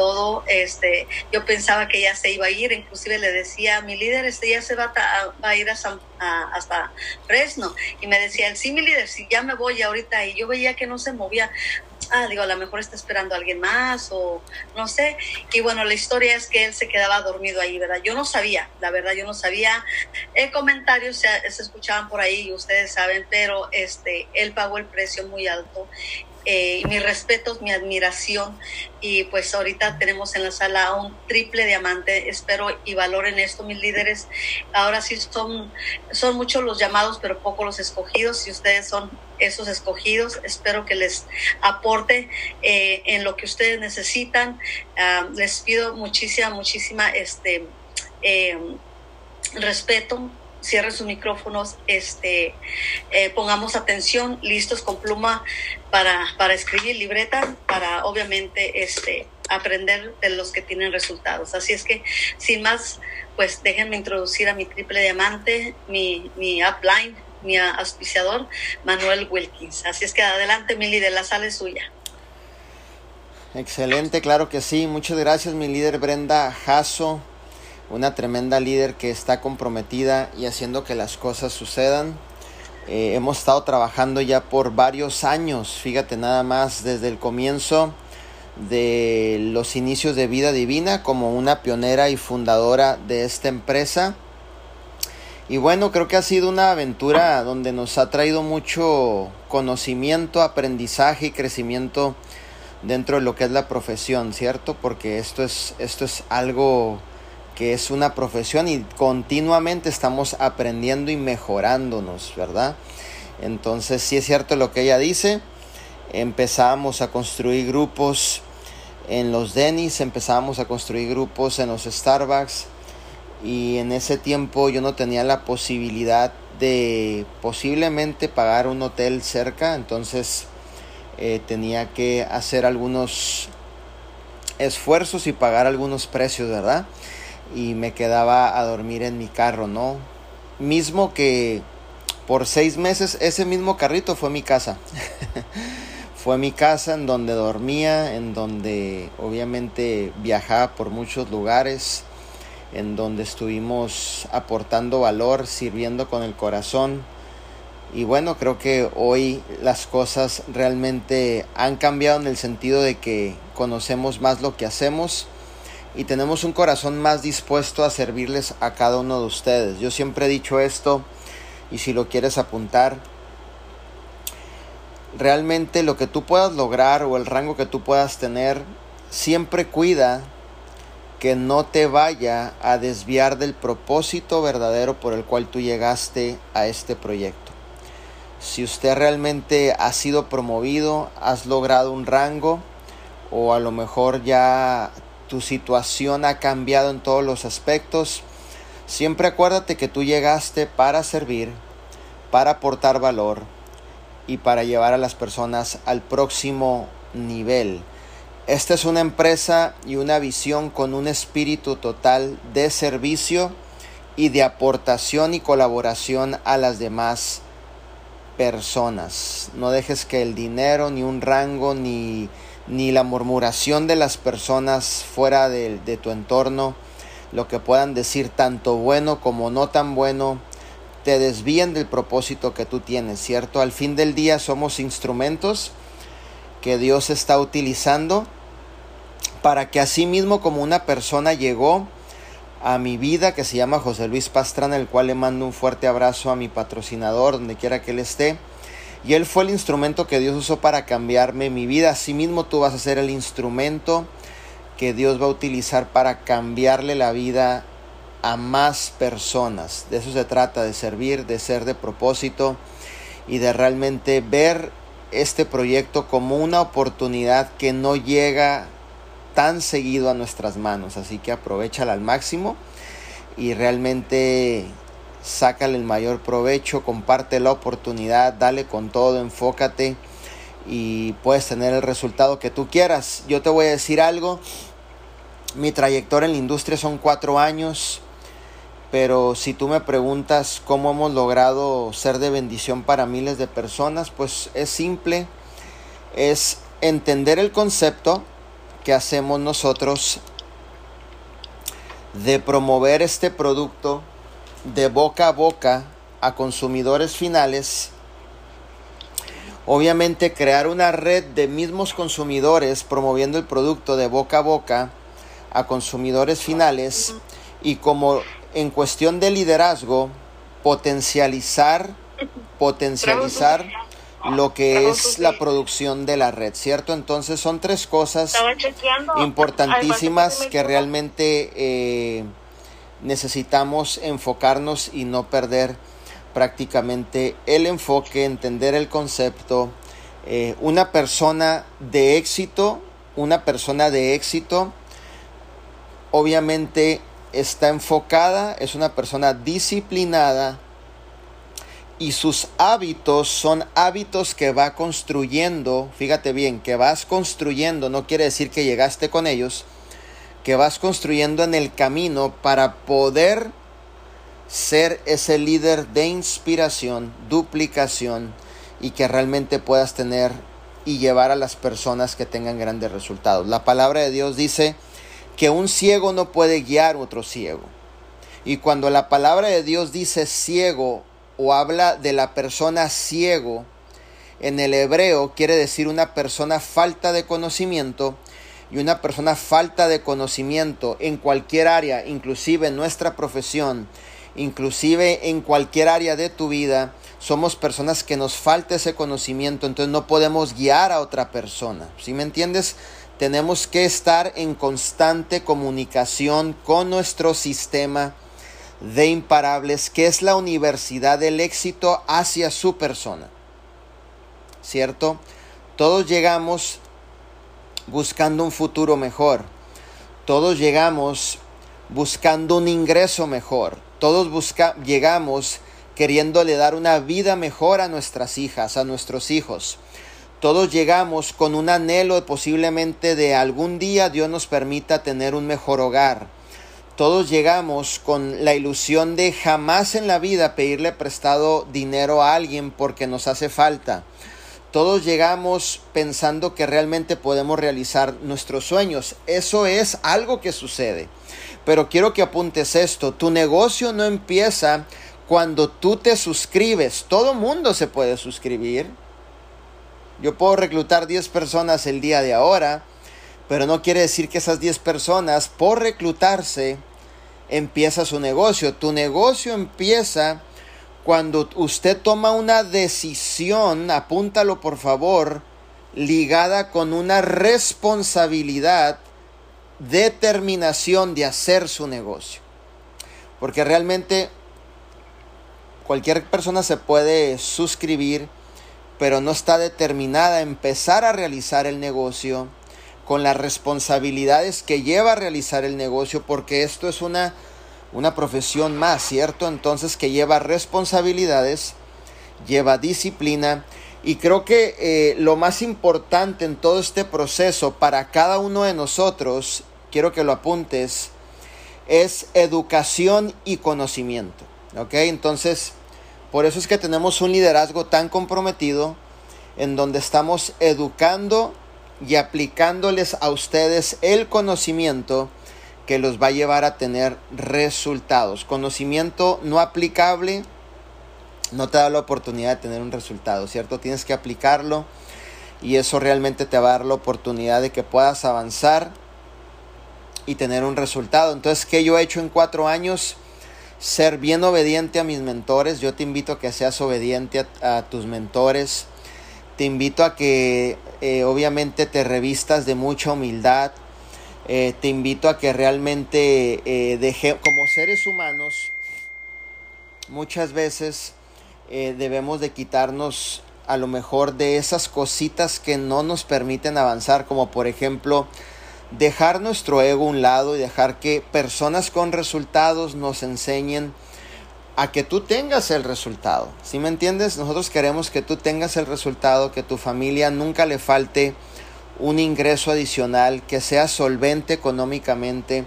todo. Este, yo pensaba que ya se iba a ir, inclusive le decía a mi líder, este ya se va a, ir a hasta Fresno. Y me decía, sí, mi líder, si ya me voy ahorita. Y yo veía que no se movía ah, digo, a lo mejor está esperando a alguien más o no sé. Y bueno, la historia es que él se quedaba dormido ahí, ¿verdad? Yo no sabía, la verdad, yo no sabía. Eh, comentarios se, se, escuchaban por ahí, ustedes saben, pero este, él pagó el precio muy alto eh, mis respetos, mi admiración y pues ahorita tenemos en la sala un triple diamante. Espero y valoren esto mis líderes. Ahora sí son, son muchos los llamados, pero pocos los escogidos. Si ustedes son esos escogidos, espero que les aporte eh, en lo que ustedes necesitan. Ah, les pido muchísima, muchísima este, eh, respeto cierren sus micrófonos, este, eh, pongamos atención, listos con pluma para, para escribir libreta, para obviamente este, aprender de los que tienen resultados. Así es que, sin más, pues déjenme introducir a mi triple diamante, mi, mi upline, mi auspiciador, Manuel Wilkins. Así es que adelante, Mili, de la sala es suya. Excelente, claro que sí. Muchas gracias, mi líder Brenda Jasso una tremenda líder que está comprometida y haciendo que las cosas sucedan. Eh, hemos estado trabajando ya por varios años, fíjate nada más, desde el comienzo de los inicios de Vida Divina como una pionera y fundadora de esta empresa. Y bueno, creo que ha sido una aventura donde nos ha traído mucho conocimiento, aprendizaje y crecimiento dentro de lo que es la profesión, ¿cierto? Porque esto es, esto es algo que es una profesión y continuamente estamos aprendiendo y mejorándonos, ¿verdad? Entonces, sí es cierto lo que ella dice. Empezamos a construir grupos en los Denis, empezamos a construir grupos en los Starbucks y en ese tiempo yo no tenía la posibilidad de posiblemente pagar un hotel cerca, entonces eh, tenía que hacer algunos esfuerzos y pagar algunos precios, ¿verdad? Y me quedaba a dormir en mi carro, ¿no? Mismo que por seis meses ese mismo carrito fue mi casa. fue mi casa en donde dormía, en donde obviamente viajaba por muchos lugares, en donde estuvimos aportando valor, sirviendo con el corazón. Y bueno, creo que hoy las cosas realmente han cambiado en el sentido de que conocemos más lo que hacemos y tenemos un corazón más dispuesto a servirles a cada uno de ustedes. Yo siempre he dicho esto y si lo quieres apuntar, realmente lo que tú puedas lograr o el rango que tú puedas tener, siempre cuida que no te vaya a desviar del propósito verdadero por el cual tú llegaste a este proyecto. Si usted realmente ha sido promovido, has logrado un rango o a lo mejor ya tu situación ha cambiado en todos los aspectos, siempre acuérdate que tú llegaste para servir, para aportar valor y para llevar a las personas al próximo nivel. Esta es una empresa y una visión con un espíritu total de servicio y de aportación y colaboración a las demás personas. No dejes que el dinero, ni un rango, ni ni la murmuración de las personas fuera de, tu entorno, lo que puedan decir tanto bueno como no tan bueno, te desvíen del propósito que tú tienes, ¿cierto? Al fin del día somos instrumentos que Dios está utilizando para que así mismo como una persona llegó a mi vida que se llama José Luis Pastrana, el cual le mando un fuerte abrazo a mi patrocinador, donde quiera que él esté, y Él fue el instrumento que Dios usó para cambiarme mi vida. Asimismo tú vas a ser el instrumento que Dios va a utilizar para cambiarle la vida a más personas. De eso se trata, de servir, de ser de propósito y de realmente ver este proyecto como una oportunidad que no llega tan seguido a nuestras manos. Así que aprovechala al máximo y realmente sácale el mayor provecho, comparte la oportunidad, dale con todo, enfócate y puedes tener el resultado que tú quieras. Yo te voy a decir algo, mi trayectoria en la industria son cuatro años, pero si tú me preguntas cómo hemos logrado ser de bendición para miles de personas, pues es simple, es entender el concepto, que hacemos nosotros de promover este producto de boca a boca a consumidores finales, obviamente crear una red de mismos consumidores promoviendo el producto de boca a boca a consumidores finales y como en cuestión de liderazgo potencializar potencializar lo que es la producción de la red, ¿cierto? Entonces son tres cosas importantísimas que realmente eh, necesitamos enfocarnos y no perder prácticamente el enfoque, entender el concepto. Eh, una persona de éxito, una persona de éxito, obviamente está enfocada, es una persona disciplinada y sus hábitos son hábitos que va construyendo, fíjate bien, que vas construyendo, no quiere decir que llegaste con ellos, que vas construyendo en el camino para poder ser ese líder de inspiración, duplicación y que realmente puedas tener y llevar a las personas que tengan grandes resultados. La palabra de Dios dice que un ciego no puede guiar a otro ciego. Y cuando la palabra de Dios dice ciego o habla de la persona ciego, en el hebreo quiere decir una persona falta de conocimiento y una persona falta de conocimiento en cualquier área, inclusive en nuestra profesión, inclusive en cualquier área de tu vida, somos personas que nos falta ese conocimiento, entonces no podemos guiar a otra persona. ¿Sí me entiendes? Tenemos que estar en constante comunicación con nuestro sistema de imparables, que es la universidad del éxito hacia su persona. ¿Cierto? Todos llegamos buscando un futuro mejor. Todos llegamos buscando un ingreso mejor. Todos busca llegamos queriéndole dar una vida mejor a nuestras hijas, a nuestros hijos. Todos llegamos con un anhelo posiblemente de algún día Dios nos permita tener un mejor hogar. Todos llegamos con la ilusión de jamás en la vida pedirle prestado dinero a alguien porque nos hace falta. Todos llegamos pensando que realmente podemos realizar nuestros sueños. Eso es algo que sucede. Pero quiero que apuntes esto. Tu negocio no empieza cuando tú te suscribes. Todo mundo se puede suscribir. Yo puedo reclutar 10 personas el día de ahora, pero no quiere decir que esas 10 personas, por reclutarse, empieza su negocio. Tu negocio empieza cuando usted toma una decisión, apúntalo por favor, ligada con una responsabilidad, determinación de hacer su negocio. Porque realmente cualquier persona se puede suscribir, pero no está determinada a empezar a realizar el negocio con las responsabilidades que lleva a realizar el negocio, porque esto es una una profesión más, ¿cierto? Entonces que lleva responsabilidades, lleva disciplina y creo que eh, lo más importante en todo este proceso para cada uno de nosotros, quiero que lo apuntes, es educación y conocimiento, ¿ok? Entonces, por eso es que tenemos un liderazgo tan comprometido en donde estamos educando y aplicándoles a ustedes el conocimiento que los va a llevar a tener resultados. Conocimiento no aplicable no te da la oportunidad de tener un resultado, ¿cierto? Tienes que aplicarlo y eso realmente te va a dar la oportunidad de que puedas avanzar y tener un resultado. Entonces, ¿qué yo he hecho en cuatro años? Ser bien obediente a mis mentores. Yo te invito a que seas obediente a, tus mentores. Te invito a que eh, obviamente te revistas de mucha humildad eh, te invito a que realmente eh, deje, como seres humanos, muchas veces eh, debemos de quitarnos a lo mejor de esas cositas que no nos permiten avanzar, como por ejemplo dejar nuestro ego a un lado y dejar que personas con resultados nos enseñen a que tú tengas el resultado. ¿Sí me entiendes? Nosotros queremos que tú tengas el resultado, que tu familia nunca le falte un ingreso adicional, que seas solvente económicamente,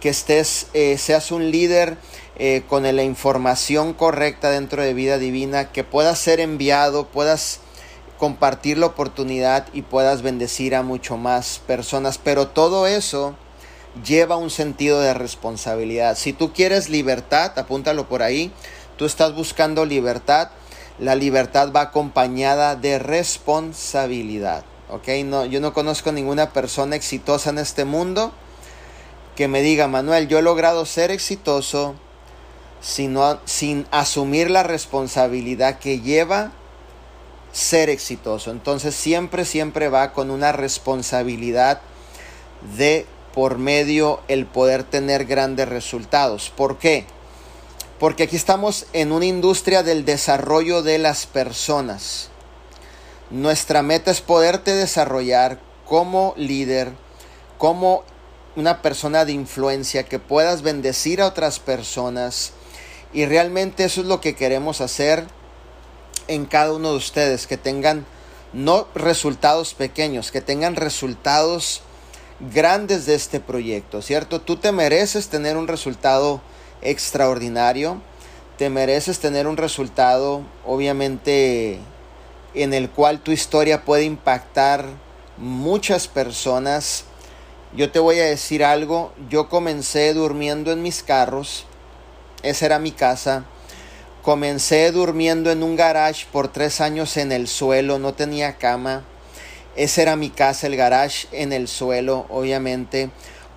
que estés, eh, seas un líder eh, con la información correcta dentro de vida divina, que puedas ser enviado, puedas compartir la oportunidad y puedas bendecir a mucho más personas. Pero todo eso lleva un sentido de responsabilidad. Si tú quieres libertad, apúntalo por ahí, tú estás buscando libertad, la libertad va acompañada de responsabilidad. Yo no conozco ninguna persona exitosa en este mundo que me diga, Manuel, yo he logrado ser exitoso sino, sin asumir la responsabilidad que lleva ser exitoso. Entonces siempre, siempre va con una responsabilidad de por medio el poder tener grandes resultados. ¿Por qué? Porque aquí estamos en una industria del desarrollo de las personas. Nuestra meta es poderte desarrollar como líder, como una persona de influencia, que puedas bendecir a otras personas. Y realmente eso es lo que queremos hacer en cada uno de ustedes, que tengan no resultados pequeños, que tengan resultados grandes de este proyecto, ¿cierto? Tú te mereces tener un resultado extraordinario, te mereces tener un resultado obviamente en el cual tu historia puede impactar muchas personas. Yo te voy a decir algo, yo comencé durmiendo en mis carros, esa era mi casa, comencé durmiendo en un garage por tres años en el suelo, no tenía cama, esa era mi casa, el garage en el suelo, obviamente,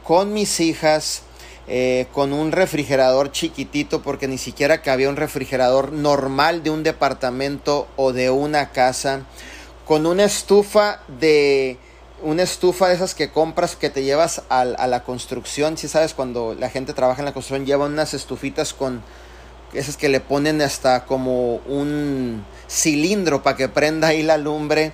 con mis hijas, eh, con un refrigerador chiquitito, porque ni siquiera cabía un refrigerador normal de un departamento o de una casa, con una estufa de una estufa de esas que compras que te llevas a, a la construcción, si sabes cuando la gente trabaja en la construcción lleva unas estufitas con esas que le ponen hasta como un cilindro para que prenda ahí la lumbre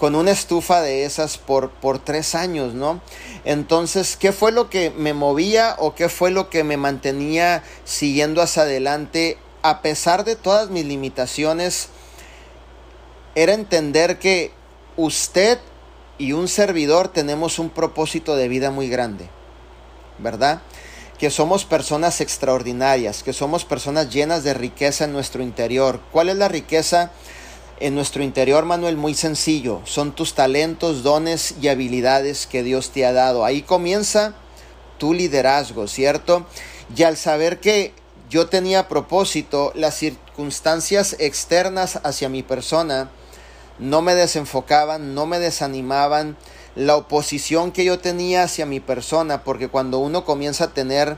con una estufa de esas por, por tres años, ¿no? Entonces, ¿qué fue lo que me movía o qué fue lo que me mantenía siguiendo hacia adelante a pesar de todas mis limitaciones? Era entender que usted y un servidor tenemos un propósito de vida muy grande, ¿verdad? Que somos personas extraordinarias, que somos personas llenas de riqueza en nuestro interior. ¿Cuál es la riqueza? En nuestro interior, Manuel, muy sencillo. Son tus talentos, dones y habilidades que Dios te ha dado. Ahí comienza tu liderazgo, ¿cierto? Y al saber que yo tenía propósito, las circunstancias externas hacia mi persona no me desenfocaban, no me desanimaban. La oposición que yo tenía hacia mi persona, porque cuando uno comienza a tener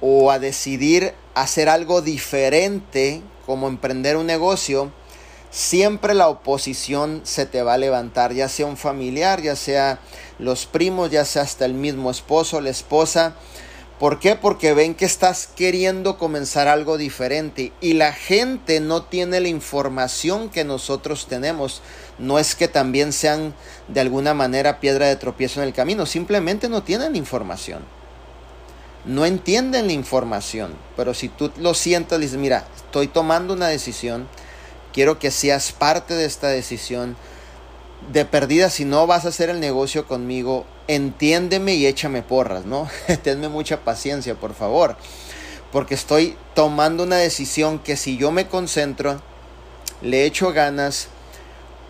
o a decidir hacer algo diferente, como emprender un negocio, siempre la oposición se te va a levantar, ya sea un familiar, ya sea los primos, ya sea hasta el mismo esposo, la esposa. ¿Por qué? Porque ven que estás queriendo comenzar algo diferente y la gente no tiene la información que nosotros tenemos. No es que también sean de alguna manera piedra de tropiezo en el camino, simplemente no tienen información. No entienden la información, pero si tú lo sientas, dices, mira, estoy tomando una decisión, Quiero que seas parte de esta decisión. De perdida, si no vas a hacer el negocio conmigo, entiéndeme y échame porras, ¿no? Tenme mucha paciencia, por favor. Porque estoy tomando una decisión que si yo me concentro, le echo ganas,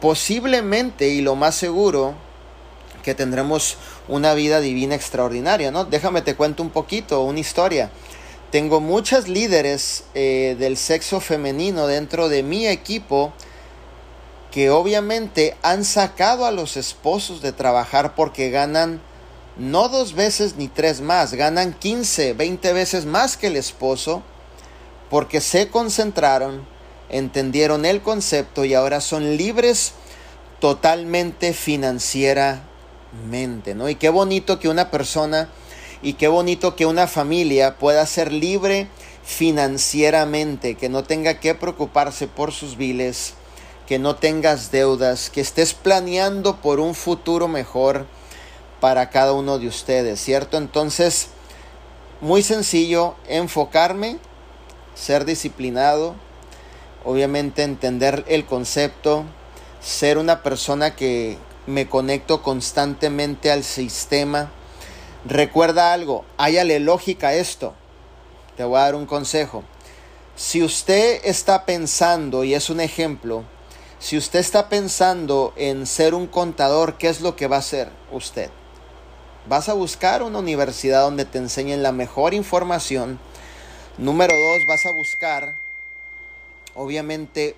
posiblemente y lo más seguro, que tendremos una vida divina extraordinaria, ¿no? Déjame te cuento un poquito, una historia. Tengo muchas líderes eh, del sexo femenino dentro de mi equipo que obviamente han sacado a los esposos de trabajar porque ganan no dos veces ni tres más, ganan 15, 20 veces más que el esposo porque se concentraron, entendieron el concepto y ahora son libres totalmente financieramente, ¿no? Y qué bonito que una persona y qué bonito que una familia pueda ser libre financieramente, que no tenga que preocuparse por sus biles, que no tengas deudas, que estés planeando por un futuro mejor para cada uno de ustedes, ¿cierto? Entonces, muy sencillo, enfocarme, ser disciplinado, obviamente entender el concepto, ser una persona que me conecto constantemente al sistema, Recuerda algo, háyale lógica a esto. Te voy a dar un consejo. Si usted está pensando, y es un ejemplo, Si usted está pensando en ser un contador, ¿qué es lo que va a hacer usted? Vas a buscar una universidad donde te enseñen la mejor información. Número dos, vas a buscar, obviamente,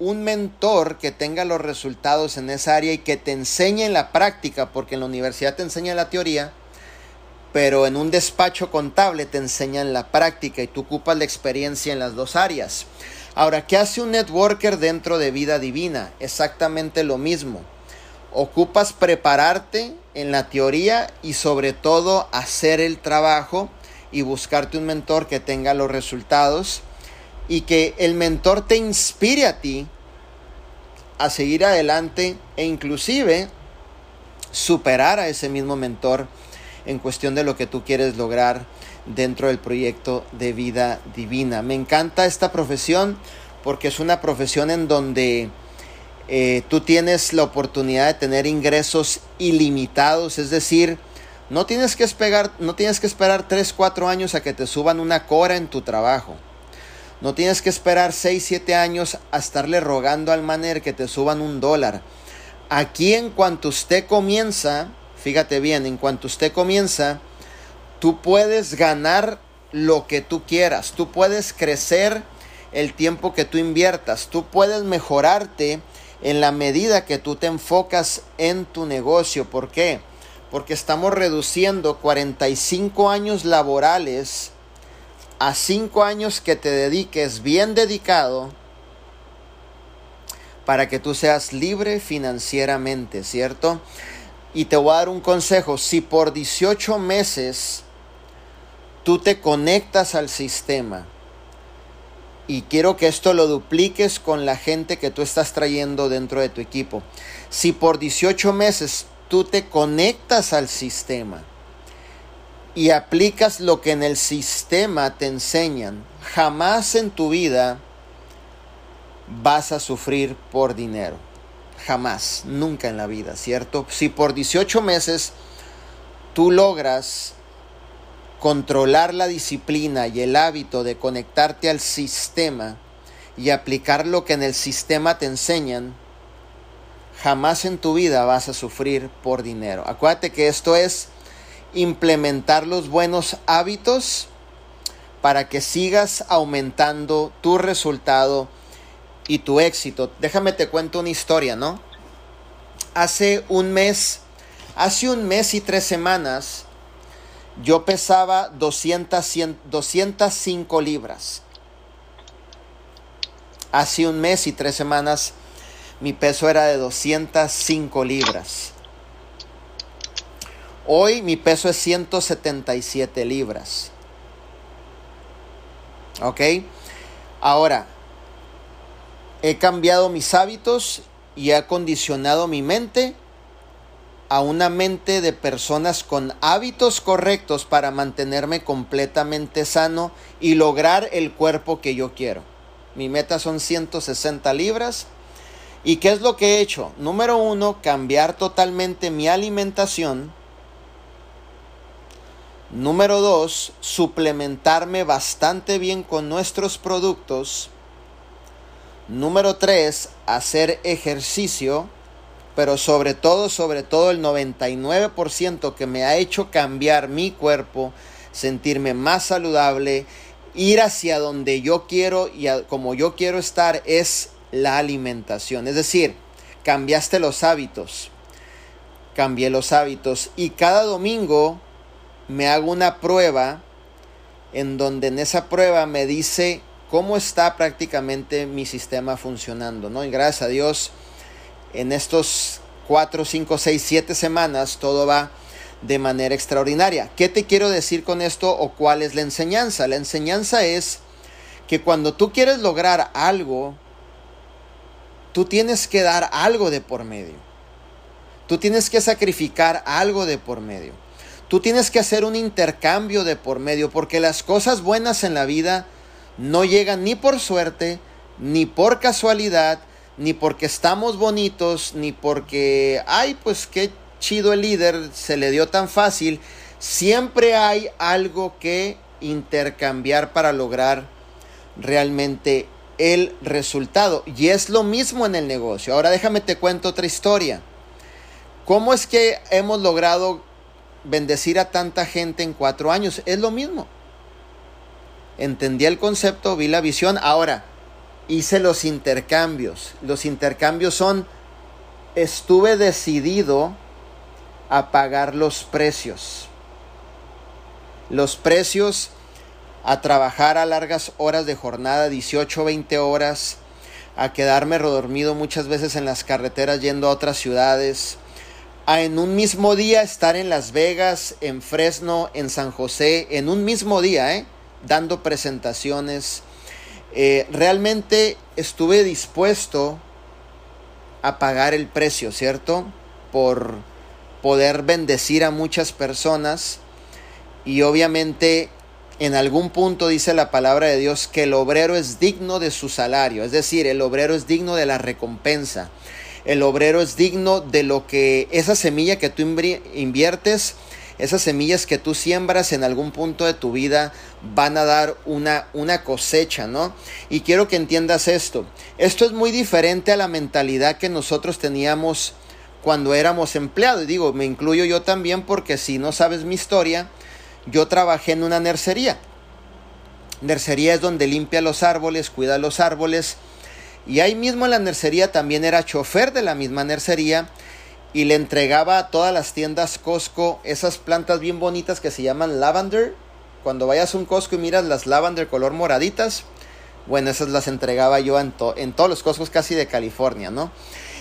un mentor que tenga los resultados en esa área y que te enseñe en la práctica, porque en la universidad te enseña la teoría, pero en un despacho contable te enseñan la práctica y tú ocupas la experiencia en las dos áreas. Ahora, ¿qué hace un networker dentro de vida divina? Exactamente lo mismo. Ocupas prepararte en la teoría y sobre todo hacer el trabajo y buscarte un mentor que tenga los resultados y que el mentor te inspire a ti a seguir adelante e inclusive superar a ese mismo mentor en cuestión de lo que tú quieres lograr dentro del proyecto de vida divina. Me encanta esta profesión porque es una profesión en donde eh, tú tienes la oportunidad de tener ingresos ilimitados, es decir, no tienes que esperar, no tienes que esperar 3, 4 años a que te suban una cora en tu trabajo. No tienes que esperar 6, 7 años a estarle rogando al maner que te suban un dólar. Aquí en cuanto usted comienza, fíjate bien, en cuanto usted comienza, tú puedes ganar lo que tú quieras, tú puedes crecer el tiempo que tú inviertas, tú puedes mejorarte en la medida que tú te enfocas en tu negocio. ¿Por qué? Porque estamos reduciendo 45 años laborales a 5 años que te dediques bien dedicado para que tú seas libre financieramente, ¿cierto? Y te voy a dar un consejo, si por 18 meses tú te conectas al sistema, y quiero que esto lo dupliques con la gente que tú estás trayendo dentro de tu equipo. Si por 18 meses tú te conectas al sistema y aplicas lo que en el sistema te enseñan, jamás en tu vida vas a sufrir por dinero. Jamás, nunca en la vida, ¿cierto? Si por 18 meses tú logras controlar la disciplina y el hábito de conectarte al sistema y aplicar lo que en el sistema te enseñan, jamás en tu vida vas a sufrir por dinero. Acuérdate que esto es implementar los buenos hábitos para que sigas aumentando tu resultado y tu éxito. Déjame te cuento una historia, ¿no? Hace un mes, hace un mes y tres semanas, yo pesaba 200, 205 libras. Hace un mes y tres semanas mi peso era de 205 libras. Hoy mi peso es 177 libras. ¿Ok? Ahora, he cambiado mis hábitos y he acondicionado mi mente a una mente de personas con hábitos correctos para mantenerme completamente sano y lograr el cuerpo que yo quiero. Mi meta son 160 libras. ¿Y qué es lo que he hecho? Número uno, cambiar totalmente mi alimentación. Número dos, suplementarme bastante bien con nuestros productos. Número 3, hacer ejercicio, pero sobre todo, sobre todo el 99% que me ha hecho cambiar mi cuerpo, sentirme más saludable, ir hacia donde yo quiero y como yo quiero estar es la alimentación. Es decir, cambiaste los hábitos. Cambié los hábitos y cada domingo me hago una prueba en donde en esa prueba me dice cómo está prácticamente mi sistema funcionando, ¿no? Y gracias a Dios, en estos 4, 5, 6, 7 semanas todo va de manera extraordinaria. ¿Qué te quiero decir con esto o cuál es la enseñanza? La enseñanza es que cuando tú quieres lograr algo, tú tienes que dar algo de por medio. Tú tienes que sacrificar algo de por medio. Tú tienes que hacer un intercambio de por medio, porque las cosas buenas en la vida no llegan ni por suerte, ni por casualidad, ni porque estamos bonitos, ni porque, ay, pues qué chido el líder, se le dio tan fácil. Siempre hay algo que intercambiar para lograr realmente el resultado. Y es lo mismo en el negocio. Ahora déjame te cuento otra historia. ¿Cómo es que hemos logrado bendecir a tanta gente en cuatro años? Es lo mismo. Entendí el concepto, vi la visión. Ahora, hice los intercambios. Los intercambios son, estuve decidido a pagar los precios. Los precios a trabajar a largas horas de jornada, 18, 20 horas, a quedarme redormido muchas veces en las carreteras yendo a otras ciudades, a en un mismo día estar en Las Vegas, en Fresno, en San José, en un mismo día, ¿eh? Dando presentaciones. Eh, realmente estuve dispuesto a pagar el precio, ¿cierto? Por poder bendecir a muchas personas y obviamente en algún punto dice la palabra de Dios que el obrero es digno de su salario, es decir, el obrero es digno de la recompensa. El obrero es digno de lo que esa semilla que tú inviertes, esas semillas que tú siembras en algún punto de tu vida van a dar una, una cosecha, ¿no? Y quiero que entiendas esto. Esto es muy diferente a la mentalidad que nosotros teníamos cuando éramos empleados. Digo, me incluyo yo también porque si no sabes mi historia, yo trabajé en una nercería. Nercería es donde limpia los árboles, cuida los árboles. Y ahí mismo en la nercería también era chofer de la misma nercería y le entregaba a todas las tiendas Costco esas plantas bien bonitas que se llaman lavender. Cuando vayas a un Costco y miras las lavender color moraditas, bueno, esas las entregaba yo en, en todos los Costcos casi de California, ¿no?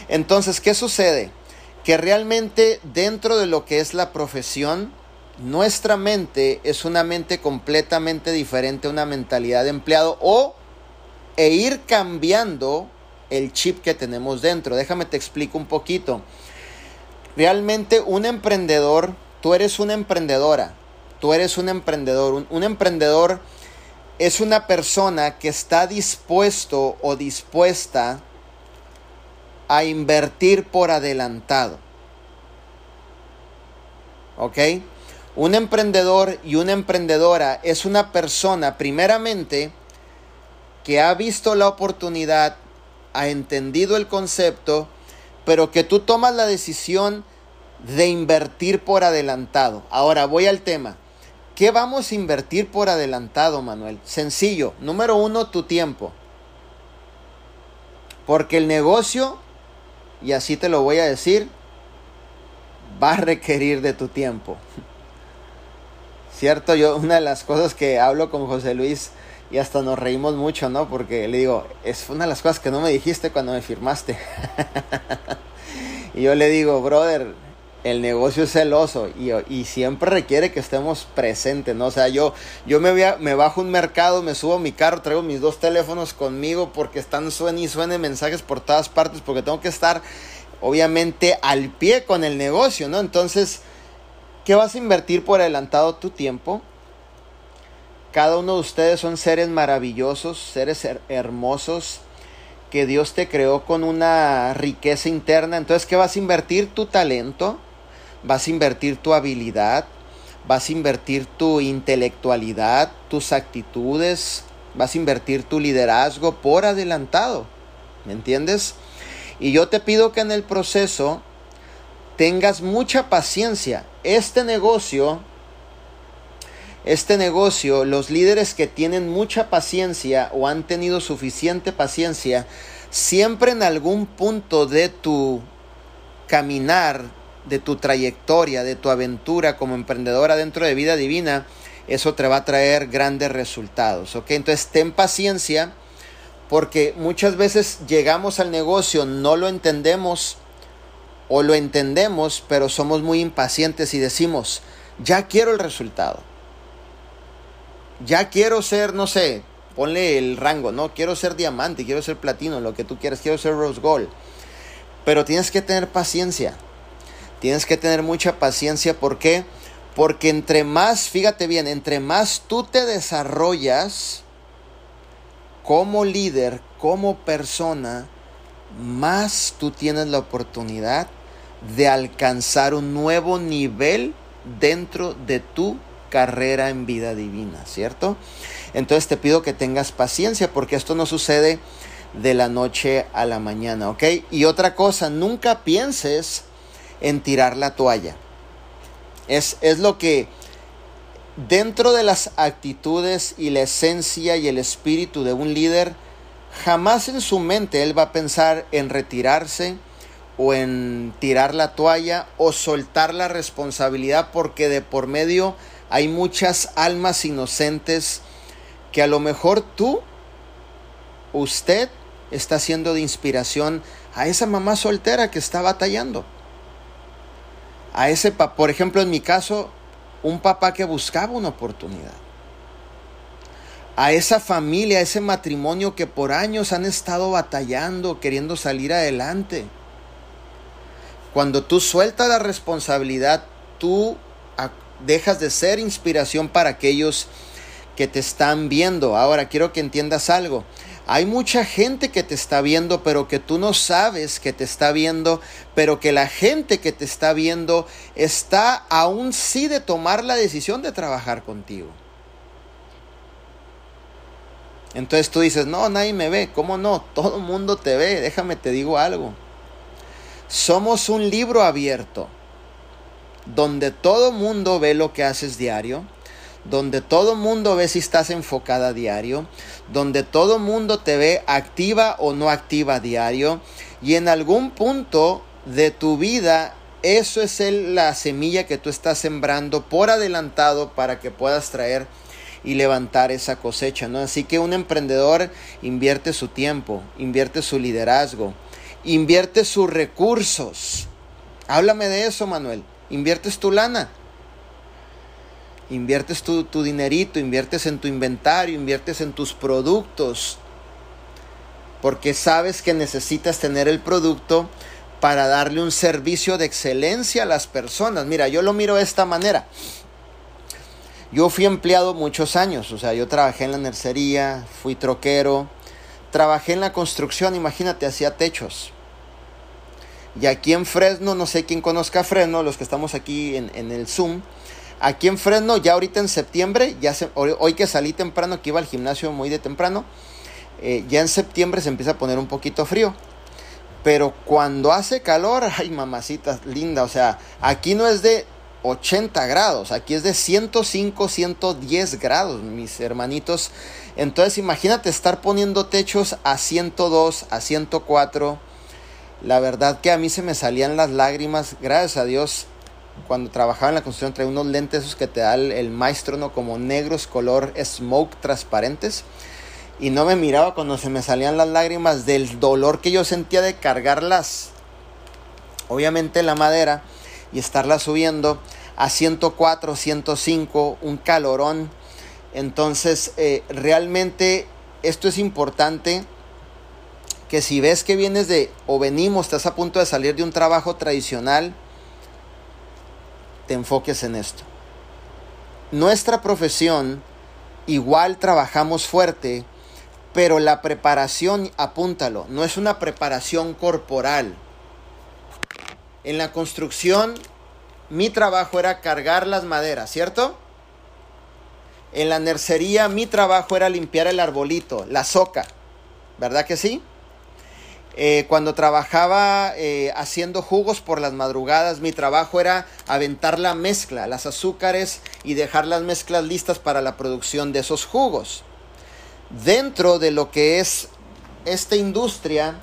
Entonces, ¿qué sucede? Que realmente dentro de lo que es la profesión, nuestra mente es una mente completamente diferente a una mentalidad de empleado o e ir cambiando el chip que tenemos dentro. Déjame te explico un poquito. Realmente un emprendedor, tú eres una emprendedora, tú eres un emprendedor. Un, emprendedor es una persona que está dispuesto o dispuesta a invertir por adelantado. ¿Ok? Un emprendedor y una emprendedora es una persona, primeramente, que ha visto la oportunidad, ha entendido el concepto, pero que tú tomas la decisión de invertir por adelantado. Ahora voy al tema. ¿Qué vamos a invertir por adelantado, Manuel? Sencillo. Número uno, tu tiempo. Porque el negocio, y así te lo voy a decir, va a requerir de tu tiempo. ¿Cierto? Yo, una de las cosas que hablo con José Luis y hasta nos reímos mucho, ¿no? Porque le digo, es una de las cosas que no me dijiste cuando me firmaste. y yo le digo, brother, el negocio es celoso y, y, siempre requiere que estemos presentes, ¿no? O sea, yo, yo me, voy me bajo un mercado, me subo a mi carro, traigo mis dos teléfonos conmigo porque están suene y suene mensajes por todas partes, porque tengo que estar, obviamente, al pie con el negocio, ¿no? Entonces, ¿Qué vas a invertir por adelantado tu tiempo? Cada uno de ustedes son seres maravillosos, seres hermosos, que Dios te creó con una riqueza interna. Entonces, ¿qué vas a invertir? Tu talento, vas a invertir tu habilidad, vas a invertir tu intelectualidad, tus actitudes, vas a invertir tu liderazgo por adelantado. ¿Me entiendes? Y yo te pido que en el proceso tengas mucha paciencia. Este negocio, este negocio, los líderes que tienen mucha paciencia o han tenido suficiente paciencia, siempre en algún punto de tu caminar, de tu trayectoria, de tu aventura como emprendedora dentro de vida divina, eso te va a traer grandes resultados. ¿ok? Entonces ten paciencia porque muchas veces llegamos al negocio, no lo entendemos, o lo entendemos, pero somos muy impacientes y decimos, ya quiero el resultado. Ya quiero ser, no sé, ponle el rango, ¿no? Quiero ser diamante, quiero ser platino, lo que tú quieras, quiero ser rose gold. Pero tienes que tener paciencia. Tienes que tener mucha paciencia. ¿Por qué? Porque entre más, fíjate bien, entre más tú te desarrollas como líder, como persona, más tú tienes la oportunidad de alcanzar un nuevo nivel dentro de tu carrera en vida divina, ¿cierto? Entonces te pido que tengas paciencia porque esto no sucede de la noche a la mañana, ¿ok? Y otra cosa, nunca pienses en tirar la toalla. Es, es lo que dentro de las actitudes y la esencia y el espíritu de un líder, jamás en su mente él va a pensar en retirarse o en tirar la toalla o soltar la responsabilidad porque de por medio hay muchas almas inocentes que a lo mejor tú, usted, está siendo de inspiración a esa mamá soltera que está batallando. A ese, por ejemplo, en mi caso, un papá que buscaba una oportunidad. A esa familia, a ese matrimonio que por años han estado batallando, queriendo salir adelante. Cuando tú sueltas la responsabilidad, tú dejas de ser inspiración para aquellos que te están viendo. Ahora quiero que entiendas algo. Hay mucha gente que te está viendo, pero que tú no sabes que te está viendo, pero que la gente que te está viendo está aún sí de tomar la decisión de trabajar contigo. Entonces tú dices, no, nadie me ve. ¿Cómo no? Todo el mundo te ve. Déjame te digo algo. Somos un libro abierto donde todo mundo ve lo que haces diario donde todo mundo ve si estás enfocada a diario, donde todo mundo te ve activa o no activa a diario, y en algún punto de tu vida eso es la semilla que tú estás sembrando por adelantado para que puedas traer y levantar esa cosecha, ¿no? Así que un emprendedor invierte su tiempo, invierte su liderazgo, invierte sus recursos. Háblame de eso, Manuel. Inviertes tu lana inviertes tu, tu dinerito, inviertes en tu inventario, inviertes en tus productos, porque sabes que necesitas tener el producto para darle un servicio de excelencia a las personas. Mira, yo lo miro de esta manera. Yo fui empleado muchos años, o sea, yo trabajé en la nercería, fui troquero, trabajé en la construcción, imagínate, hacía techos. Y aquí en Fresno, no sé quién conozca Fresno, los que estamos aquí en, en el Zoom, Aquí en Fresno, ya ahorita en septiembre, ya hoy que salí temprano, que iba al gimnasio muy de temprano, eh, ya en septiembre se empieza a poner un poquito frío. Pero cuando hace calor, ay mamacita linda, o sea, aquí no es de 80 grados, aquí es de 105, 110 grados, mis hermanitos. Entonces imagínate estar poniendo techos a 102, a 104. La verdad que a mí se me salían las lágrimas, gracias a Dios cuando trabajaba en la construcción traía unos lentes esos que te da el, maestro, ¿no? Como negros, color smoke, transparentes. Y no me miraba cuando se me salían las lágrimas del dolor que yo sentía de cargarlas. Obviamente la madera y estarla subiendo a 104, 105, un calorón. Entonces, eh, realmente esto es importante que si ves que vienes de o venimos, estás a punto de salir de un trabajo tradicional, te enfoques en esto. Nuestra profesión, igual trabajamos fuerte, pero la preparación, apúntalo, no es una preparación corporal. En la construcción, mi trabajo era cargar las maderas, ¿cierto? En la nercería, mi trabajo era limpiar el arbolito, la soca, ¿verdad que sí? Eh, cuando trabajaba eh, haciendo jugos por las madrugadas, mi trabajo era aventar la mezcla, las azúcares y dejar las mezclas listas para la producción de esos jugos. Dentro de lo que es esta industria,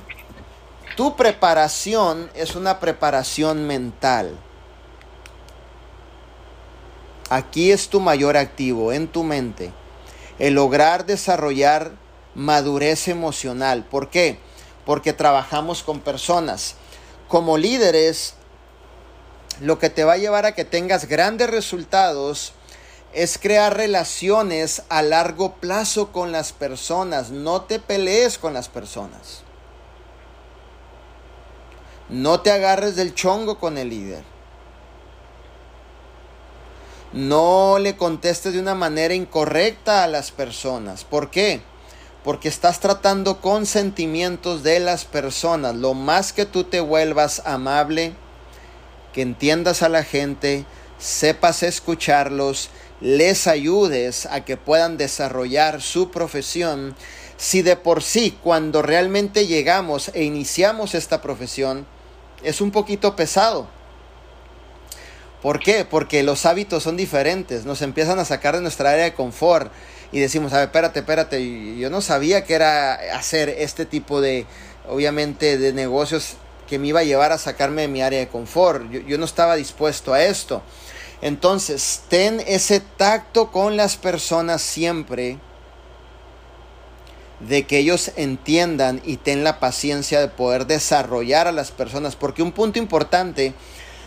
tu preparación es una preparación mental. Aquí es tu mayor activo, en tu mente. El lograr desarrollar madurez emocional. ¿Por qué? Porque trabajamos con personas. Como líderes, lo que te va a llevar a que tengas grandes resultados es crear relaciones a largo plazo con las personas. No te pelees con las personas. No te agarres del chongo con el líder. No le contestes de una manera incorrecta a las personas. ¿Por qué? Porque estás tratando con sentimientos de las personas. Lo más que tú te vuelvas amable, que entiendas a la gente, sepas escucharlos, les ayudes a que puedan desarrollar su profesión, si de por sí cuando realmente llegamos e iniciamos esta profesión es un poquito pesado. ¿Por qué? Porque los hábitos son diferentes, nos empiezan a sacar de nuestra área de confort y decimos, a ver, espérate, espérate, yo no sabía que era hacer este tipo de, obviamente, de negocios que me iba a llevar a sacarme de mi área de confort. Yo, yo no estaba dispuesto a esto. Entonces, ten ese tacto con las personas siempre de que ellos entiendan y ten la paciencia de poder desarrollar a las personas, porque un punto importante